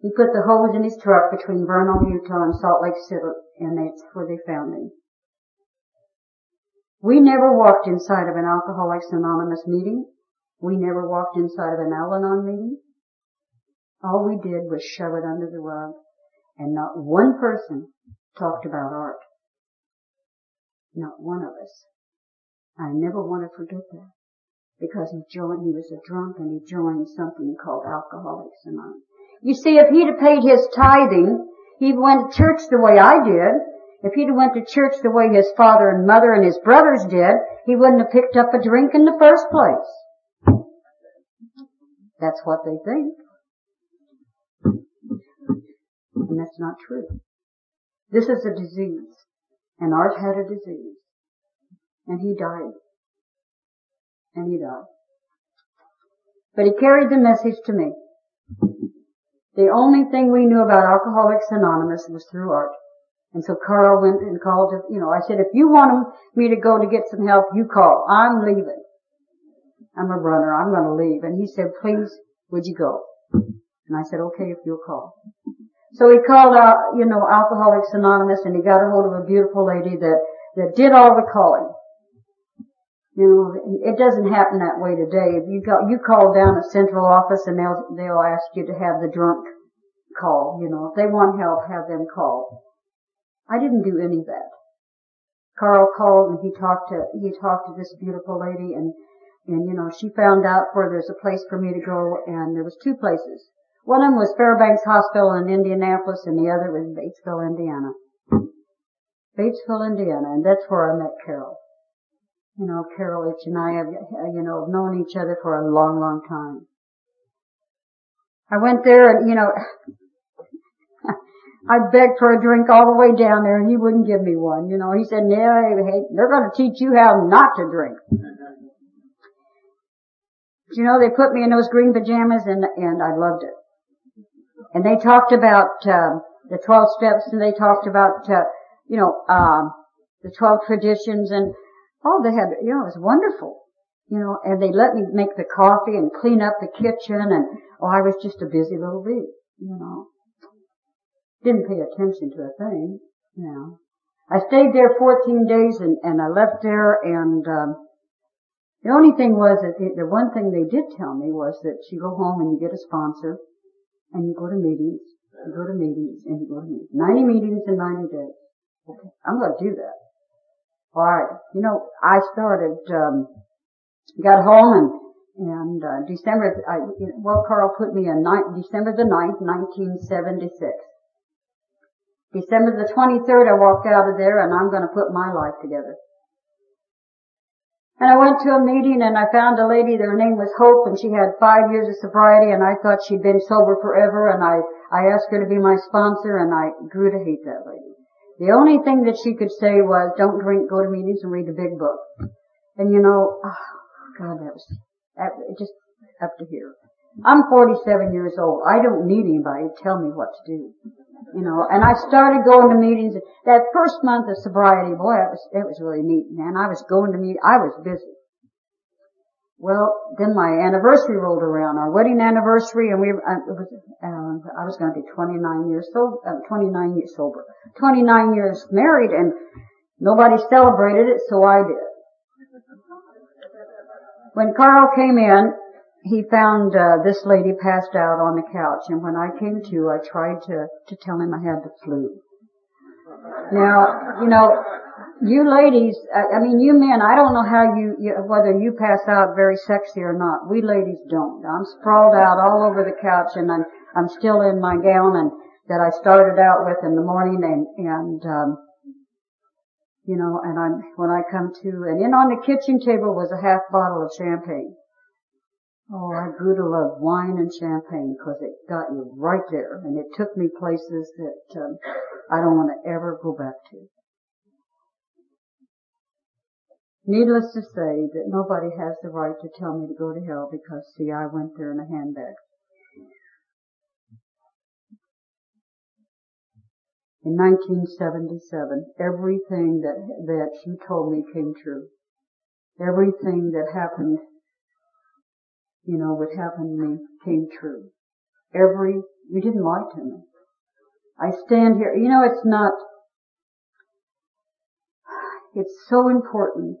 He put the hose in his truck between Vernal, Utah and Salt Lake City, and that's where they found him. We never walked inside of an Alcoholics Anonymous meeting. We never walked inside of an Al-Anon meeting. All we did was shove it under the rug, and not one person talked about art. Not one of us. I never want to forget that. Because he joined, he was a drunk and he joined something called Alcoholics Anonymous. You see, if he'd have paid his tithing, he went to church the way I did. If he'd have went to church the way his father and mother and his brothers did, he wouldn't have picked up a drink in the first place. That's what they think. And that's not true. This is a disease. And Art had a disease. And he died. And he died. But he carried the message to me. The only thing we knew about Alcoholics Anonymous was through Art. And so Carl went and called, you know, I said, if you want me to go to get some help, you call. I'm leaving. I'm a runner. I'm going to leave. And he said, please, would you go? And I said, okay, if you'll call. So he called out, you know, Alcoholics Anonymous and he got a hold of a beautiful lady that, that did all the calling. You know, it doesn't happen that way today. If you go, you call down a central office and they'll, they'll ask you to have the drunk call, you know. If they want help, have them call. I didn't do any of that. Carl called and he talked to, he talked to this beautiful lady and, and you know, she found out where there's a place for me to go and there was two places. One of them was Fairbanks Hospital in Indianapolis and the other was Batesville, Indiana. Batesville, Indiana, and that's where I met Carol. You know, Carol and I have, you know, known each other for a long, long time. I went there and, you know, I begged for a drink all the way down there and he wouldn't give me one. You know, he said, no, hey, they're going to teach you how not to drink. you know, they put me in those green pajamas and, and I loved it. And they talked about, um, the 12 steps and they talked about, uh, you know, um, the 12 traditions and Oh, they had, you know, it was wonderful. You know, and they let me make the coffee and clean up the kitchen and, oh, I was just a busy little bee, you know. Didn't pay attention to a thing, you know. I stayed there 14 days and, and I left there and, um, the only thing was that the, the one thing they did tell me was that you go home and you get a sponsor and you go to meetings, you go to meetings and you go to meetings. 90 meetings in 90 days. Okay. I'm going to do that. All right. You know, I started, um, got home and, and, uh, December, I, well, Carl put me in December the 9th, 1976. December the 23rd, I walked out of there and I'm going to put my life together. And I went to a meeting and I found a lady, her name was Hope and she had five years of sobriety and I thought she'd been sober forever and I, I asked her to be my sponsor and I grew to hate that lady. The only thing that she could say was, don't drink, go to meetings and read a big book. And you know, oh, God, that was, that, just up to here. I'm 47 years old. I don't need anybody to tell me what to do. You know, and I started going to meetings. That first month of sobriety, boy, it was, it was really neat, man. I was going to meet, I was busy. Well, then my anniversary rolled around, our wedding anniversary, and we, uh, it was, uh, I was going to be 29 years so, uh, 29 years sober, 29 years married, and nobody celebrated it, so I did. When Carl came in, he found uh, this lady passed out on the couch, and when I came to, I tried to to tell him I had the flu. Now, you know, you ladies, I mean, you men, I don't know how you, you, whether you pass out very sexy or not. We ladies don't. I'm sprawled out all over the couch, and I'm I'm still in my gown and that I started out with in the morning, and and um, you know, and I'm when I come to, and in on the kitchen table was a half bottle of champagne. Oh, I grew to love wine and champagne because it got you right there, and it took me places that um, I don't want to ever go back to. Needless to say that nobody has the right to tell me to go to hell because see, I went there in a handbag. In 1977, everything that, that she told me came true. Everything that happened you know, what happened to me came true. Every, you didn't lie to me. I stand here, you know, it's not, it's so important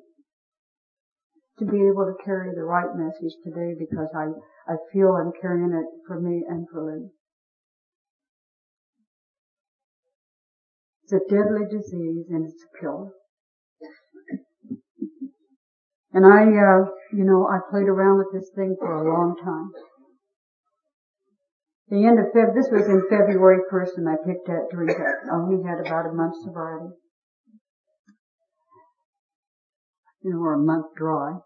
to be able to carry the right message today because I, I feel I'm carrying it for me and for Lynn. It's a deadly disease and it's a killer. And I, uh, you know, I played around with this thing for a long time. The end of Feb, this was in February 1st and I picked that drink up. I only had about a month's sobriety. You know, or a month dry.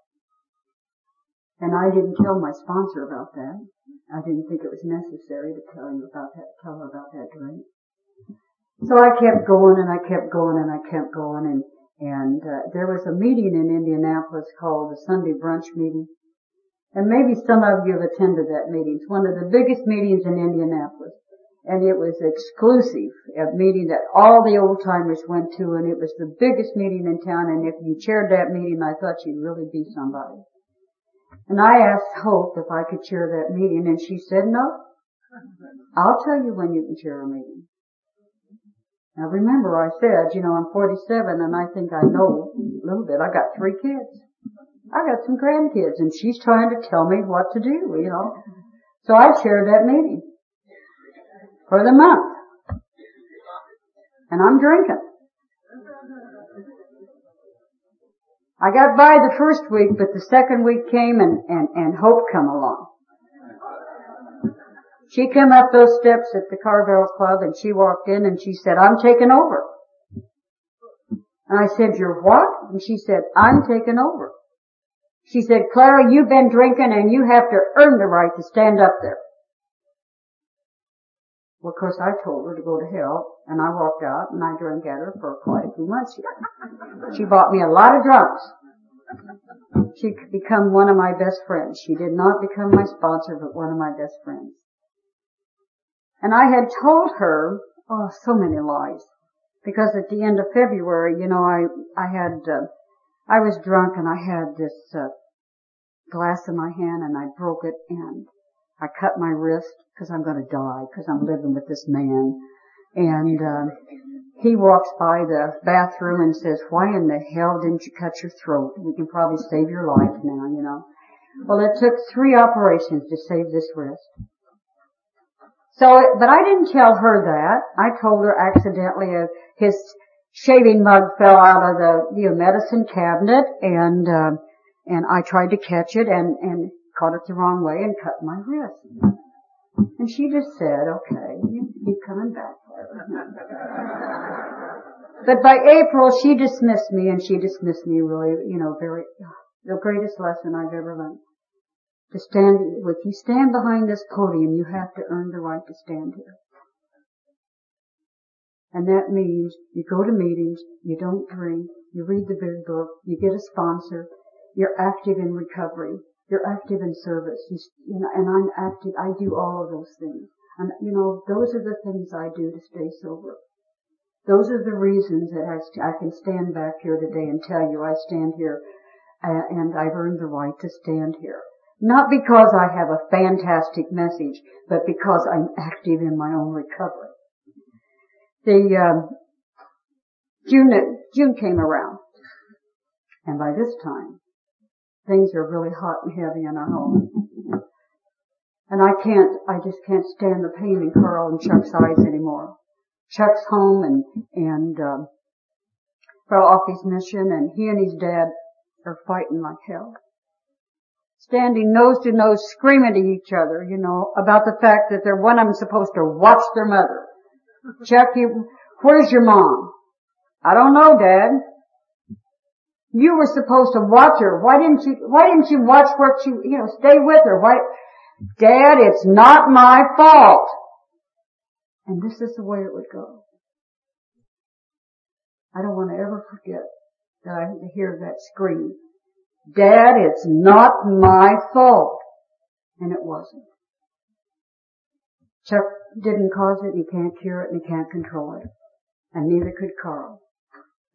And I didn't tell my sponsor about that. I didn't think it was necessary to tell him about that, tell her about that drink. So I kept going and I kept going and I kept going and and uh, there was a meeting in Indianapolis called the Sunday Brunch Meeting. And maybe some of you have attended that meeting. It's one of the biggest meetings in Indianapolis. And it was exclusive, a meeting that all the old timers went to, and it was the biggest meeting in town, and if you chaired that meeting, I thought you'd really be somebody. And I asked Hope if I could chair that meeting, and she said, no. I'll tell you when you can chair a meeting. Now remember I said, you know, I'm 47 and I think I know a little bit. I got three kids. I got some grandkids and she's trying to tell me what to do, you know. So I chaired that meeting for the month. And I'm drinking. I got by the first week, but the second week came and, and, and hope come along. She came up those steps at the Carvel Club and she walked in and she said, I'm taking over. And I said, you're what? And she said, I'm taking over. She said, Clara, you've been drinking and you have to earn the right to stand up there. Well, of course, I told her to go to hell, and I walked out, and I drank at her for quite a few months. She bought me a lot of drunks. She become one of my best friends. She did not become my sponsor, but one of my best friends. And I had told her, oh, so many lies. Because at the end of February, you know, I, I had, uh, I was drunk and I had this, uh, glass in my hand and I broke it and I cut my wrist because I'm going to die because I'm living with this man. And, uh, he walks by the bathroom and says, why in the hell didn't you cut your throat? We can probably save your life now, you know. Well, it took three operations to save this wrist. So, but I didn't tell her that. I told her accidentally uh, his shaving mug fell out of the you know, medicine cabinet and, uh, and I tried to catch it and, and caught it the wrong way and cut my wrist. And she just said, okay, you keep coming back. but by April, she dismissed me and she dismissed me really, you know, very, the greatest lesson I've ever learned to stand, if you stand behind this podium, you have to earn the right to stand here. And that means you go to meetings, you don't drink, you read the big book, you get a sponsor, you're active in recovery. You're active in service. You, you know, and I'm active. I do all of those things. And you know, those are the things I do to stay sober. Those are the reasons that I, I can stand back here today and tell you I stand here uh, and I've earned the right to stand here. Not because I have a fantastic message, but because I'm active in my own recovery. The um, June June came around, and by this time, things are really hot and heavy in our home. And I can't, I just can't stand the pain in Carl and Chuck's eyes anymore. Chuck's home and, and, um, fell off his mission and he and his dad are fighting like hell. Standing nose to nose screaming to each other, you know, about the fact that they're one of them supposed to watch their mother. Chuck, you, where's your mom? I don't know, Dad. You were supposed to watch her. Why didn't you, why didn't you watch what she, you know, stay with her? Why, Dad, it's not my fault. And this is the way it would go. I don't want to ever forget that I hear that scream. Dad, it's not my fault. And it wasn't. Chuck didn't cause it, and he can't cure it, and he can't control it. And neither could Carl.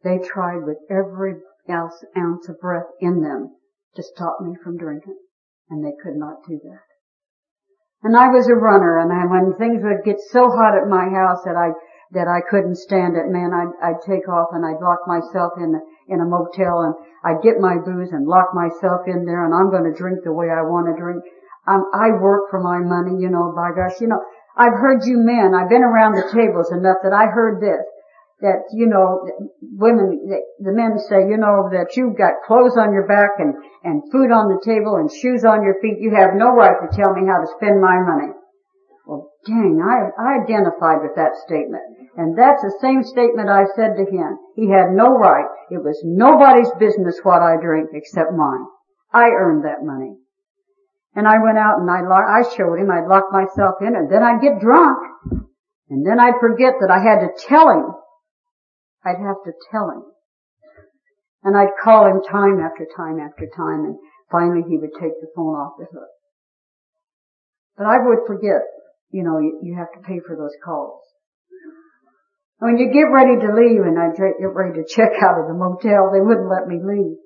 They tried with every ounce, ounce of breath in them to stop me from drinking. And they could not do that. And I was a runner and I, when things would get so hot at my house that I, that I couldn't stand it, man, I'd, I'd take off and I'd lock myself in, in a motel and I'd get my booze and lock myself in there and I'm going to drink the way I want to drink. Um, I work for my money, you know, by gosh, you know, I've heard you men, I've been around the tables enough that I heard this that, you know, women, the men say, you know, that you've got clothes on your back and, and food on the table and shoes on your feet. You have no right to tell me how to spend my money. Well, dang, I, I identified with that statement. And that's the same statement I said to him. He had no right. It was nobody's business what I drink except mine. I earned that money. And I went out and I, I showed him, I'd lock myself in and then I'd get drunk. And then I'd forget that I had to tell him I'd have to tell him. And I'd call him time after time after time and finally he would take the phone off the hook. But I would forget, you know, you, you have to pay for those calls. When you get ready to leave and I'd get ready to check out of the motel, they wouldn't let me leave.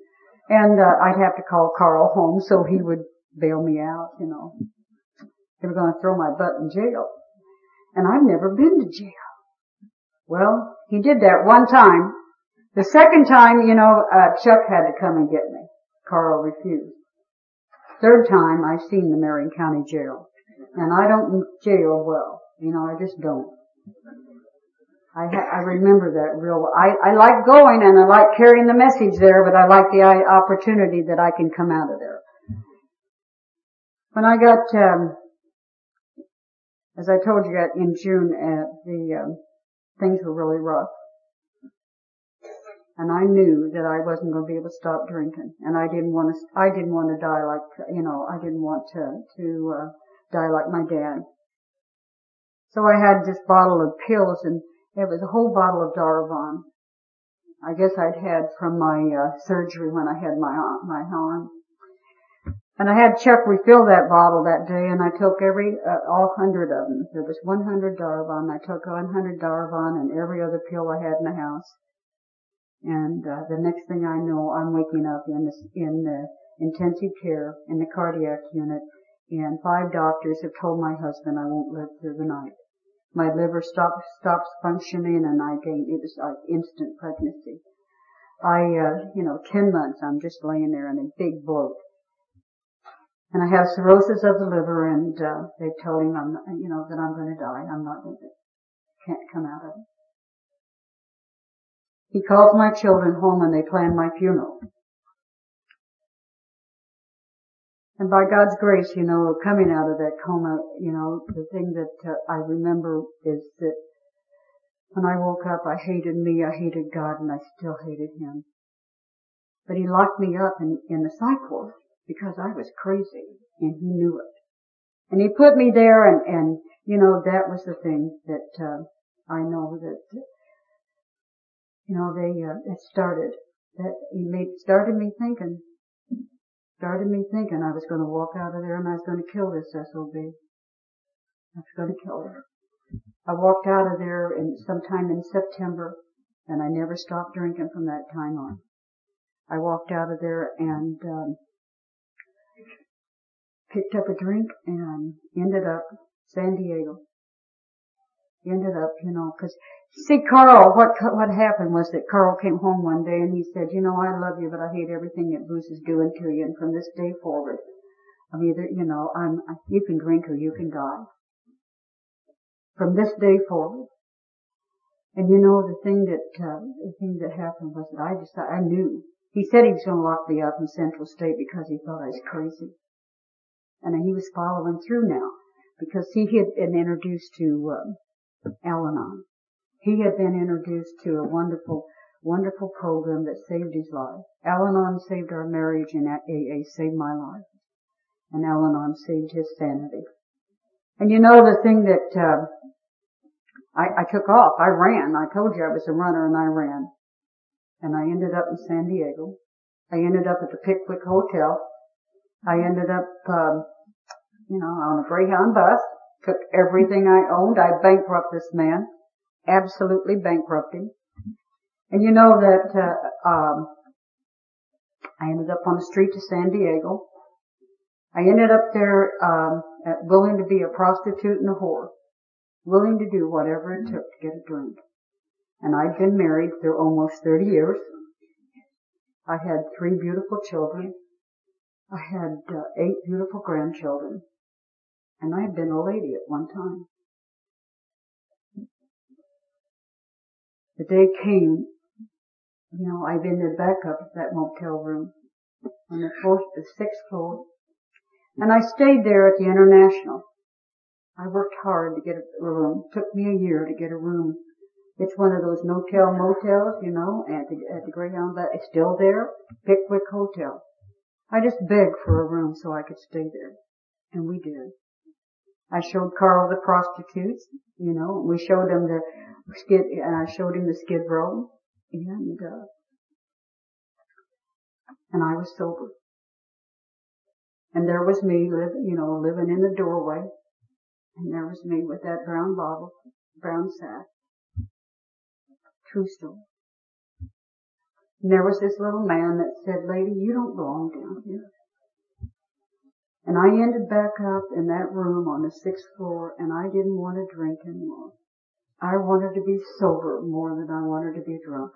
And uh, I'd have to call Carl home so he would bail me out, you know. They were going to throw my butt in jail. And I've never been to jail. Well, he did that one time. The second time, you know, uh, Chuck had to come and get me. Carl refused. Third time, I've seen the Marion County Jail. And I don't jail well. You know, I just don't. I, ha- I remember that real well. I, I like going and I like carrying the message there, but I like the opportunity that I can come out of there. When I got, um, as I told you at in June at the um, things were really rough. And I knew that I wasn't going to be able to stop drinking. And I didn't want to, I didn't want to die like, you know, I didn't want to, to, uh, die like my dad. So I had this bottle of pills and it was a whole bottle of Darvon. I guess I'd had from my, uh, surgery when I had my, my arm. And I had Chuck refill that bottle that day and I took every, uh, all hundred of them. There was 100 Darvon. I took 100 Darvon and every other pill I had in the house. And, uh, the next thing I know, I'm waking up in the, in the intensive care in the cardiac unit and five doctors have told my husband I won't live through the night. My liver stops, stops functioning and I gain, it was like instant pregnancy. I, uh, you know, 10 months I'm just laying there in a big bloat and I have cirrhosis of the liver, and uh, they told him I'm, you know, that I'm going to die. I'm not going to, can't come out of it. He calls my children home and they plan my funeral. And by God's grace, you know, coming out of that coma, you know, the thing that uh, I remember is that when I woke up, I hated me, I hated God, and I still hated Him. But He locked me up in, in the psych ward because I was crazy and he knew it. And he put me there and, and, you know, that was the thing that, uh, I know that, you know, they, uh, it started, that he made, started me thinking, started me thinking I was going to walk out of there and I was going to kill this SOB. I was going to kill her. I walked out of there in sometime in September and I never stopped drinking from that time on. I walked out of there and um, picked up a drink and ended up San Diego. Ended up, you know, because see, Carl, what what happened was that Carl came home one day and he said, you know, I love you, but I hate everything that booze is doing to you, and from this day forward, I'm either, you know, I'm you can drink or you can die. From this day forward. And you know, the thing that uh, the thing that happened was that I just I knew. He said he was going to lock me up in Central State because he thought I was crazy, and he was following through now because he had been introduced to. Uh, Al-Anon. He had been introduced to a wonderful, wonderful program that saved his life. Al-Anon saved our marriage and AA saved my life. And Al-Anon saved his sanity. And you know the thing that, uh, I, I took off. I ran. I told you I was a runner and I ran. And I ended up in San Diego. I ended up at the Pickwick Hotel. I ended up, um, you know, on a Greyhound bus took everything I owned. I bankrupted this man, absolutely bankrupted him. And you know that uh, um, I ended up on the street of San Diego. I ended up there um, willing to be a prostitute and a whore, willing to do whatever it took to get a drink. And I'd been married for almost 30 years. I had three beautiful children. I had uh, eight beautiful grandchildren. And I had been a lady at one time. The day came, you know, I've ended back up at that motel room on the fourth, the sixth floor. And I stayed there at the International. I worked hard to get a room. It took me a year to get a room. It's one of those no-tell motels, you know, at the, at the Greyhound, but it's still there. Pickwick Hotel. I just begged for a room so I could stay there. And we did. I showed Carl the prostitutes, you know, we showed him the skid, and I showed him the skid row, and, uh, and I was sober. And there was me, live, you know, living in the doorway, and there was me with that brown bottle, brown sack. True story. And there was this little man that said, lady, you don't belong down here. And I ended back up in that room on the sixth floor and I didn't want to drink anymore. I wanted to be sober more than I wanted to be drunk.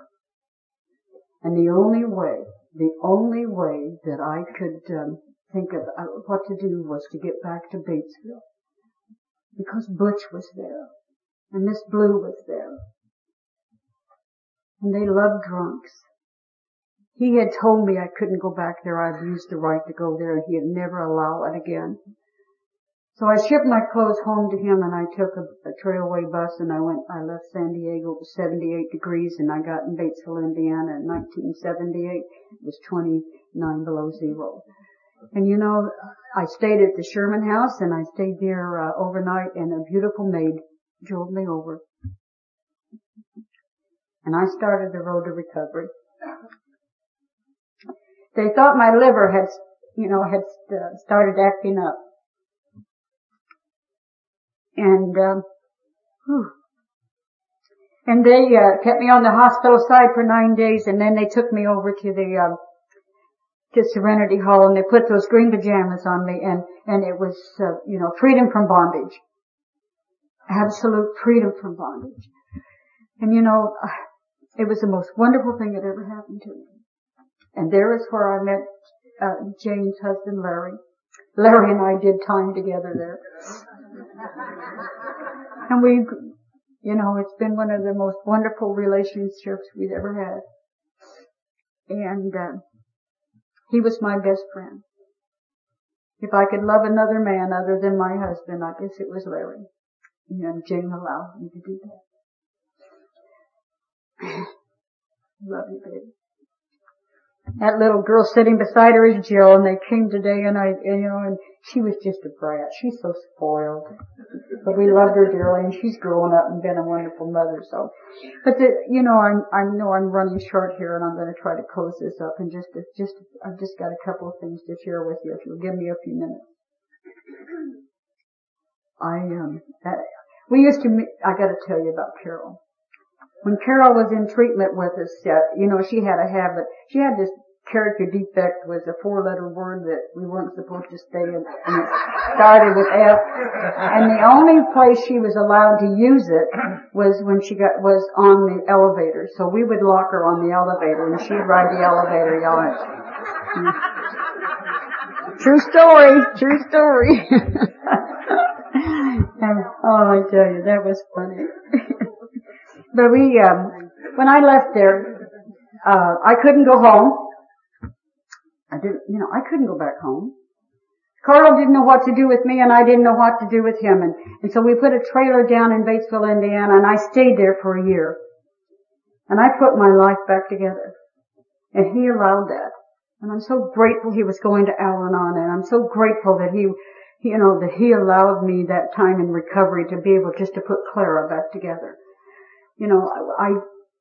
And the only way, the only way that I could um, think of uh, what to do was to get back to Batesville. Because Butch was there. And Miss Blue was there. And they loved drunks. He had told me I couldn't go back there. I'd used the right to go there and he'd never allow it again. So I shipped my clothes home to him and I took a, a trailway bus and I went, I left San Diego at 78 degrees and I got in Batesville, Indiana in 1978. It was 29 below zero. And you know, I stayed at the Sherman House and I stayed there uh, overnight and a beautiful maid drove me over. And I started the road to recovery. They thought my liver had, you know, had started acting up. And, um, and they uh, kept me on the hospital side for nine days, and then they took me over to the um, to Serenity Hall, and they put those green pajamas on me, and and it was, uh, you know, freedom from bondage, absolute freedom from bondage. And you know, it was the most wonderful thing that ever happened to me. And there is where I met uh, Jane's husband, Larry. Larry and I did time together there. and we, you know, it's been one of the most wonderful relationships we've ever had. And uh, he was my best friend. If I could love another man other than my husband, I guess it was Larry. And Jane allowed me to do that. love you, baby. That little girl sitting beside her is Jill, and they came today, and I, and, you know, and she was just a brat. She's so spoiled. but we loved her dearly, and she's grown up and been a wonderful mother. So, but the, you know, I'm, I know I'm running short here, and I'm going to try to close this up. And just, just, I've just got a couple of things to share with you. If you'll give me a few minutes. I um, we used to. Meet, I got to tell you about Carol. When Carol was in treatment with us, uh, you know, she had a habit. She had this character defect was a four letter word that we weren't supposed to stay in and it started with F. And the only place she was allowed to use it was when she got, was on the elevator. So we would lock her on the elevator and she'd ride the elevator yelling. True story, true story. oh, I tell you, that was funny. but we, um, when I left there, uh, I couldn't go home I didn't, you know, I couldn't go back home. Carl didn't know what to do with me and I didn't know what to do with him. And, and so we put a trailer down in Batesville, Indiana and I stayed there for a year. And I put my life back together. And he allowed that. And I'm so grateful he was going to Al-Anon and I'm so grateful that he, you know, that he allowed me that time in recovery to be able just to put Clara back together. You know, I,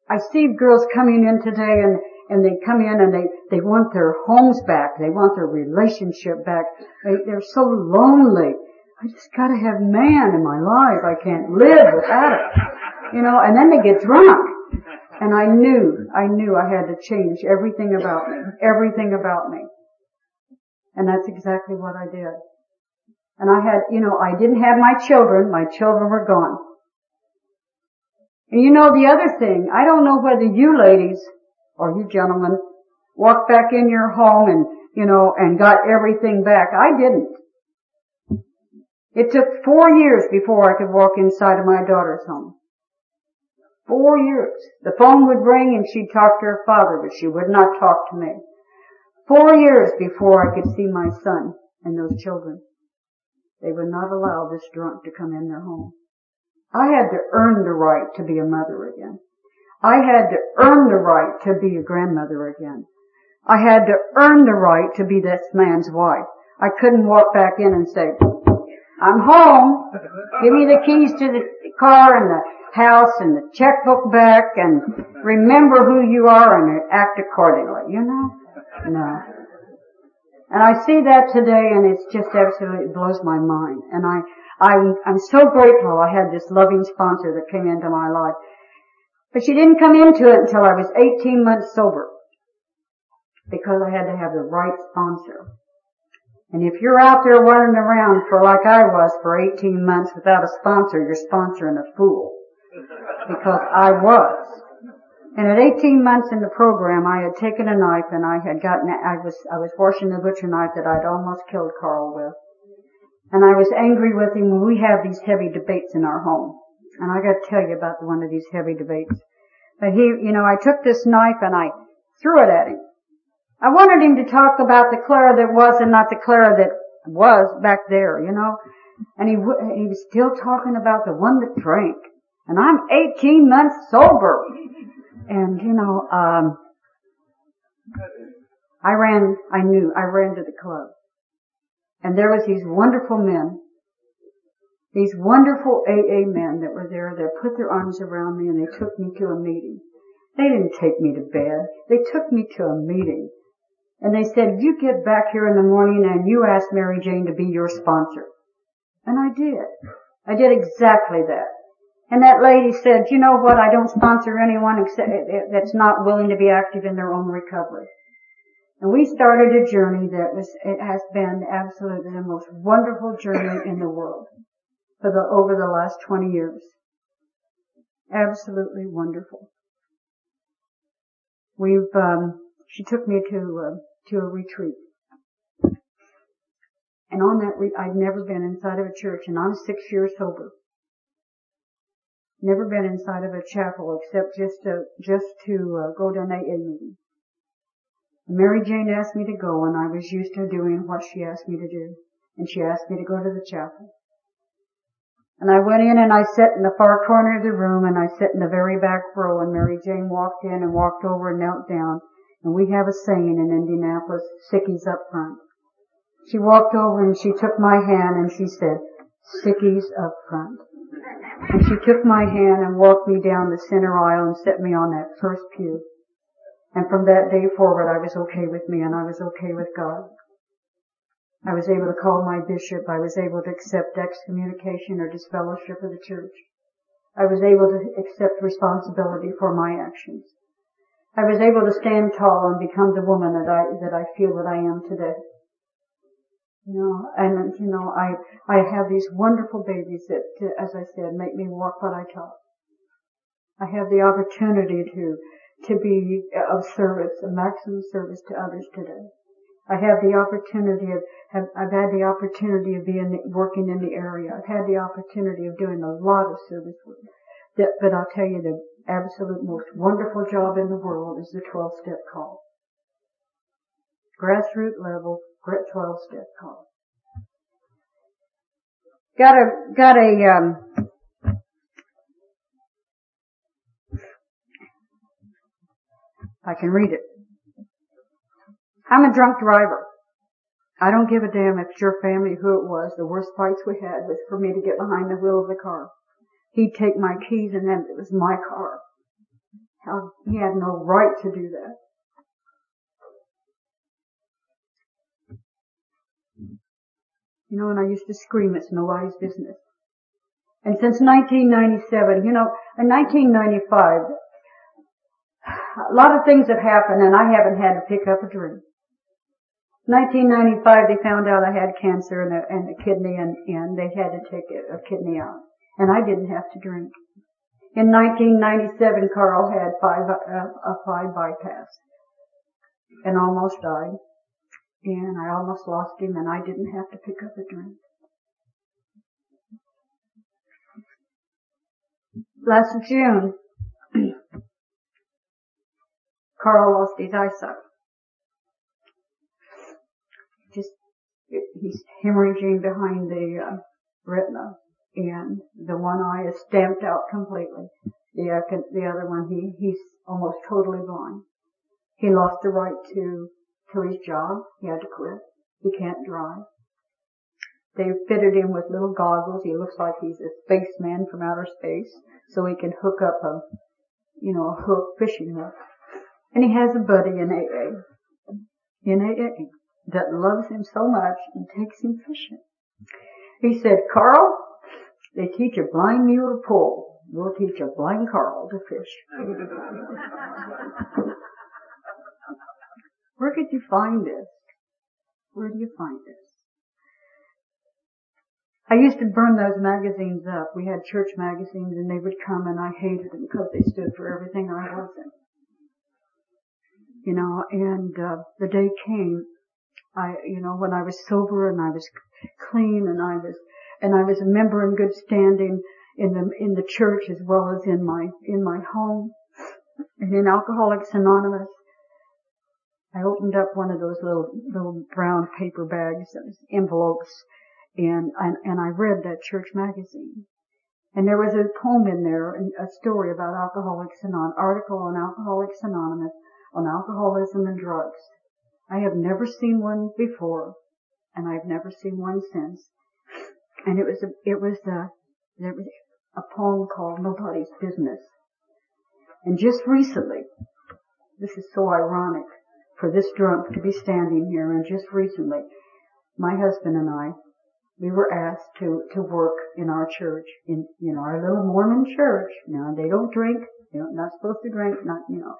I see girls coming in today and, and they come in and they, they want their homes back. They want their relationship back. They, they're so lonely. I just gotta have man in my life. I can't live without it. You know, and then they get drunk. And I knew, I knew I had to change everything about me. Everything about me. And that's exactly what I did. And I had, you know, I didn't have my children. My children were gone. And you know the other thing, I don't know whether you ladies or you gentlemen walked back in your home and, you know, and got everything back. I didn't. It took four years before I could walk inside of my daughter's home. Four years. The phone would ring and she'd talk to her father, but she would not talk to me. Four years before I could see my son and those children. They would not allow this drunk to come in their home. I had to earn the right to be a mother again. I had to earn the right to be a grandmother again. I had to earn the right to be this man's wife. I couldn't walk back in and say, I'm home. Give me the keys to the car and the house and the checkbook back and remember who you are and act accordingly. You know? No. And I see that today and it's just absolutely, blows my mind. And I, I'm, I'm so grateful I had this loving sponsor that came into my life. But she didn't come into it until I was 18 months sober. Because I had to have the right sponsor. And if you're out there running around for like I was for 18 months without a sponsor, you're sponsoring a fool. Because I was. And at 18 months in the program, I had taken a knife and I had gotten, I was, I was washing the butcher knife that I'd almost killed Carl with. And I was angry with him when we have these heavy debates in our home. And I got to tell you about one of these heavy debates. But he, you know, I took this knife and I threw it at him. I wanted him to talk about the Clara that was and not the Clara that was back there, you know. And he, he was still talking about the one that drank. And I'm 18 months sober. And, you know, um, I ran, I knew, I ran to the club. And there was these wonderful men these wonderful AA men that were there that put their arms around me and they took me to a meeting. They didn't take me to bed. They took me to a meeting. And they said, you get back here in the morning and you ask Mary Jane to be your sponsor. And I did. I did exactly that. And that lady said, you know what, I don't sponsor anyone except, eh, eh, that's not willing to be active in their own recovery. And we started a journey that was, it has been absolutely the most wonderful journey in the world for the, over the last 20 years. Absolutely wonderful. We've, um, she took me to, uh, to a retreat. And on that, re- I'd never been inside of a church and I'm six years sober. Never been inside of a chapel except just to, just to uh, go to an AA meeting. Mary Jane asked me to go and I was used to doing what she asked me to do. And she asked me to go to the chapel. And I went in and I sat in the far corner of the room and I sat in the very back row and Mary Jane walked in and walked over and knelt down. And we have a saying in Indianapolis, sickies up front. She walked over and she took my hand and she said, sickies up front. And she took my hand and walked me down the center aisle and set me on that first pew. And from that day forward, I was okay with me and I was okay with God. I was able to call my bishop. I was able to accept excommunication or disfellowship of the church. I was able to accept responsibility for my actions. I was able to stand tall and become the woman that I, that I feel that I am today. You know, and you know, I, I have these wonderful babies that, as I said, make me walk what I talk. I have the opportunity to, to be of service, a maximum service to others today. I have the opportunity of, have, I've had the opportunity of being, working in the area. I've had the opportunity of doing a lot of service work. That, but I'll tell you the absolute most wonderful job in the world is the 12 step call. Grassroots level, 12 step call. Got a, got a, um, I can read it. I'm a drunk driver. I don't give a damn if it's your family, who it was. The worst fights we had was for me to get behind the wheel of the car. He'd take my keys and then it was my car. He had no right to do that. You know, and I used to scream, it's nobody's business. And since 1997, you know, in 1995, a lot of things have happened and I haven't had to pick up a drink. 1995 they found out I had cancer and a, and a kidney and, and they had to take a, a kidney out. And I didn't have to drink. In 1997 Carl had five, uh, a five bypass and almost died and I almost lost him and I didn't have to pick up a drink. Last June, Carl lost his eyesight. Just, he's hemorrhaging behind the uh, retina and the one eye is stamped out completely. The, the other one, he, he's almost totally blind. He lost the right to to his job. He had to quit. He can't drive. They fitted him with little goggles. He looks like he's a spaceman from outer space, so he can hook up a, you know, a hook, fishing hook. And he has a buddy in AA, in AA, that loves him so much and takes him fishing. He said, Carl, they teach a blind mule to pull. We'll teach a blind Carl to fish. Where could you find this? Where do you find this? I used to burn those magazines up. We had church magazines and they would come and I hated them because they stood for everything I wasn't. You know, and uh, the day came, I, you know, when I was sober and I was clean and I was, and I was a member in good standing in the, in the church as well as in my, in my home and in Alcoholics Anonymous. I opened up one of those little little brown paper bags, envelopes, and and I read that church magazine. And there was a poem in there, and a story about Alcoholics Anonymous, article on Alcoholics Anonymous on alcoholism and drugs. I have never seen one before, and I've never seen one since. And it was a, it was a, there was a poem called Nobody's Business. And just recently, this is so ironic, for this drunk to be standing here and just recently, my husband and I, we were asked to, to work in our church, in, you know, our little Mormon church. Now, they don't drink, they're not supposed to drink, not, you know.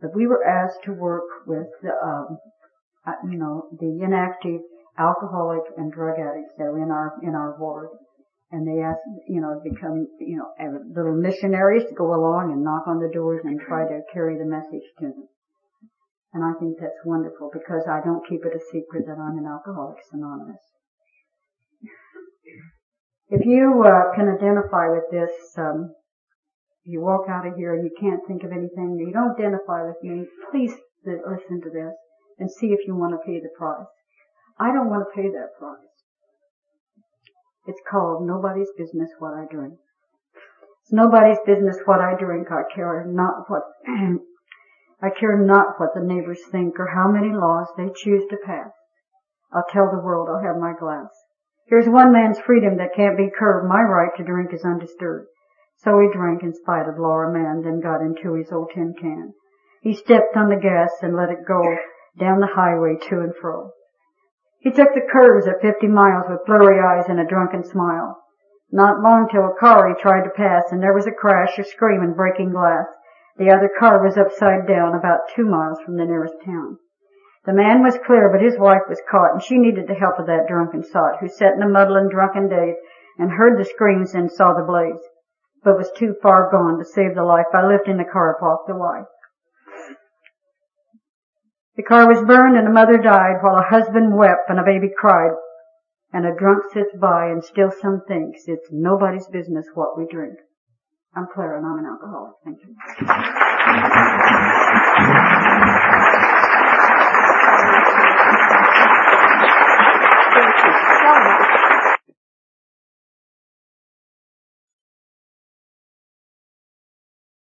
But we were asked to work with the, um, uh, you know, the inactive alcoholic and drug addicts that are in our, in our ward. And they asked, you know, become, you know, little missionaries to go along and knock on the doors and try to carry the message to them. And I think that's wonderful because I don't keep it a secret that I'm an Alcoholics Anonymous. If you uh, can identify with this, um, you walk out of here and you can't think of anything, you don't identify with me, please listen to this and see if you want to pay the price. I don't want to pay that price. It's called Nobody's Business What I Drink. It's nobody's business what I drink. I care not what I care not what the neighbors think or how many laws they choose to pass. I'll tell the world I'll have my glass. Here's one man's freedom that can't be curbed. My right to drink is undisturbed. So he drank in spite of Laura or man, then got into his old tin can. He stepped on the gas and let it go down the highway to and fro. He took the curves at 50 miles with blurry eyes and a drunken smile. Not long till a car he tried to pass and there was a crash, a scream and breaking glass. The other car was upside down about two miles from the nearest town. The man was clear, but his wife was caught and she needed the help of that drunken sot who sat in a muddle and drunken daze and heard the screams and saw the blaze, but was too far gone to save the life. by lifting the car off the wife The car was burned and a mother died while a husband wept and a baby cried. And a drunk sits by and still some thinks it's nobody's business what we drink. I'm Clara and I'm an alcoholic. Thank you. Thank you so much.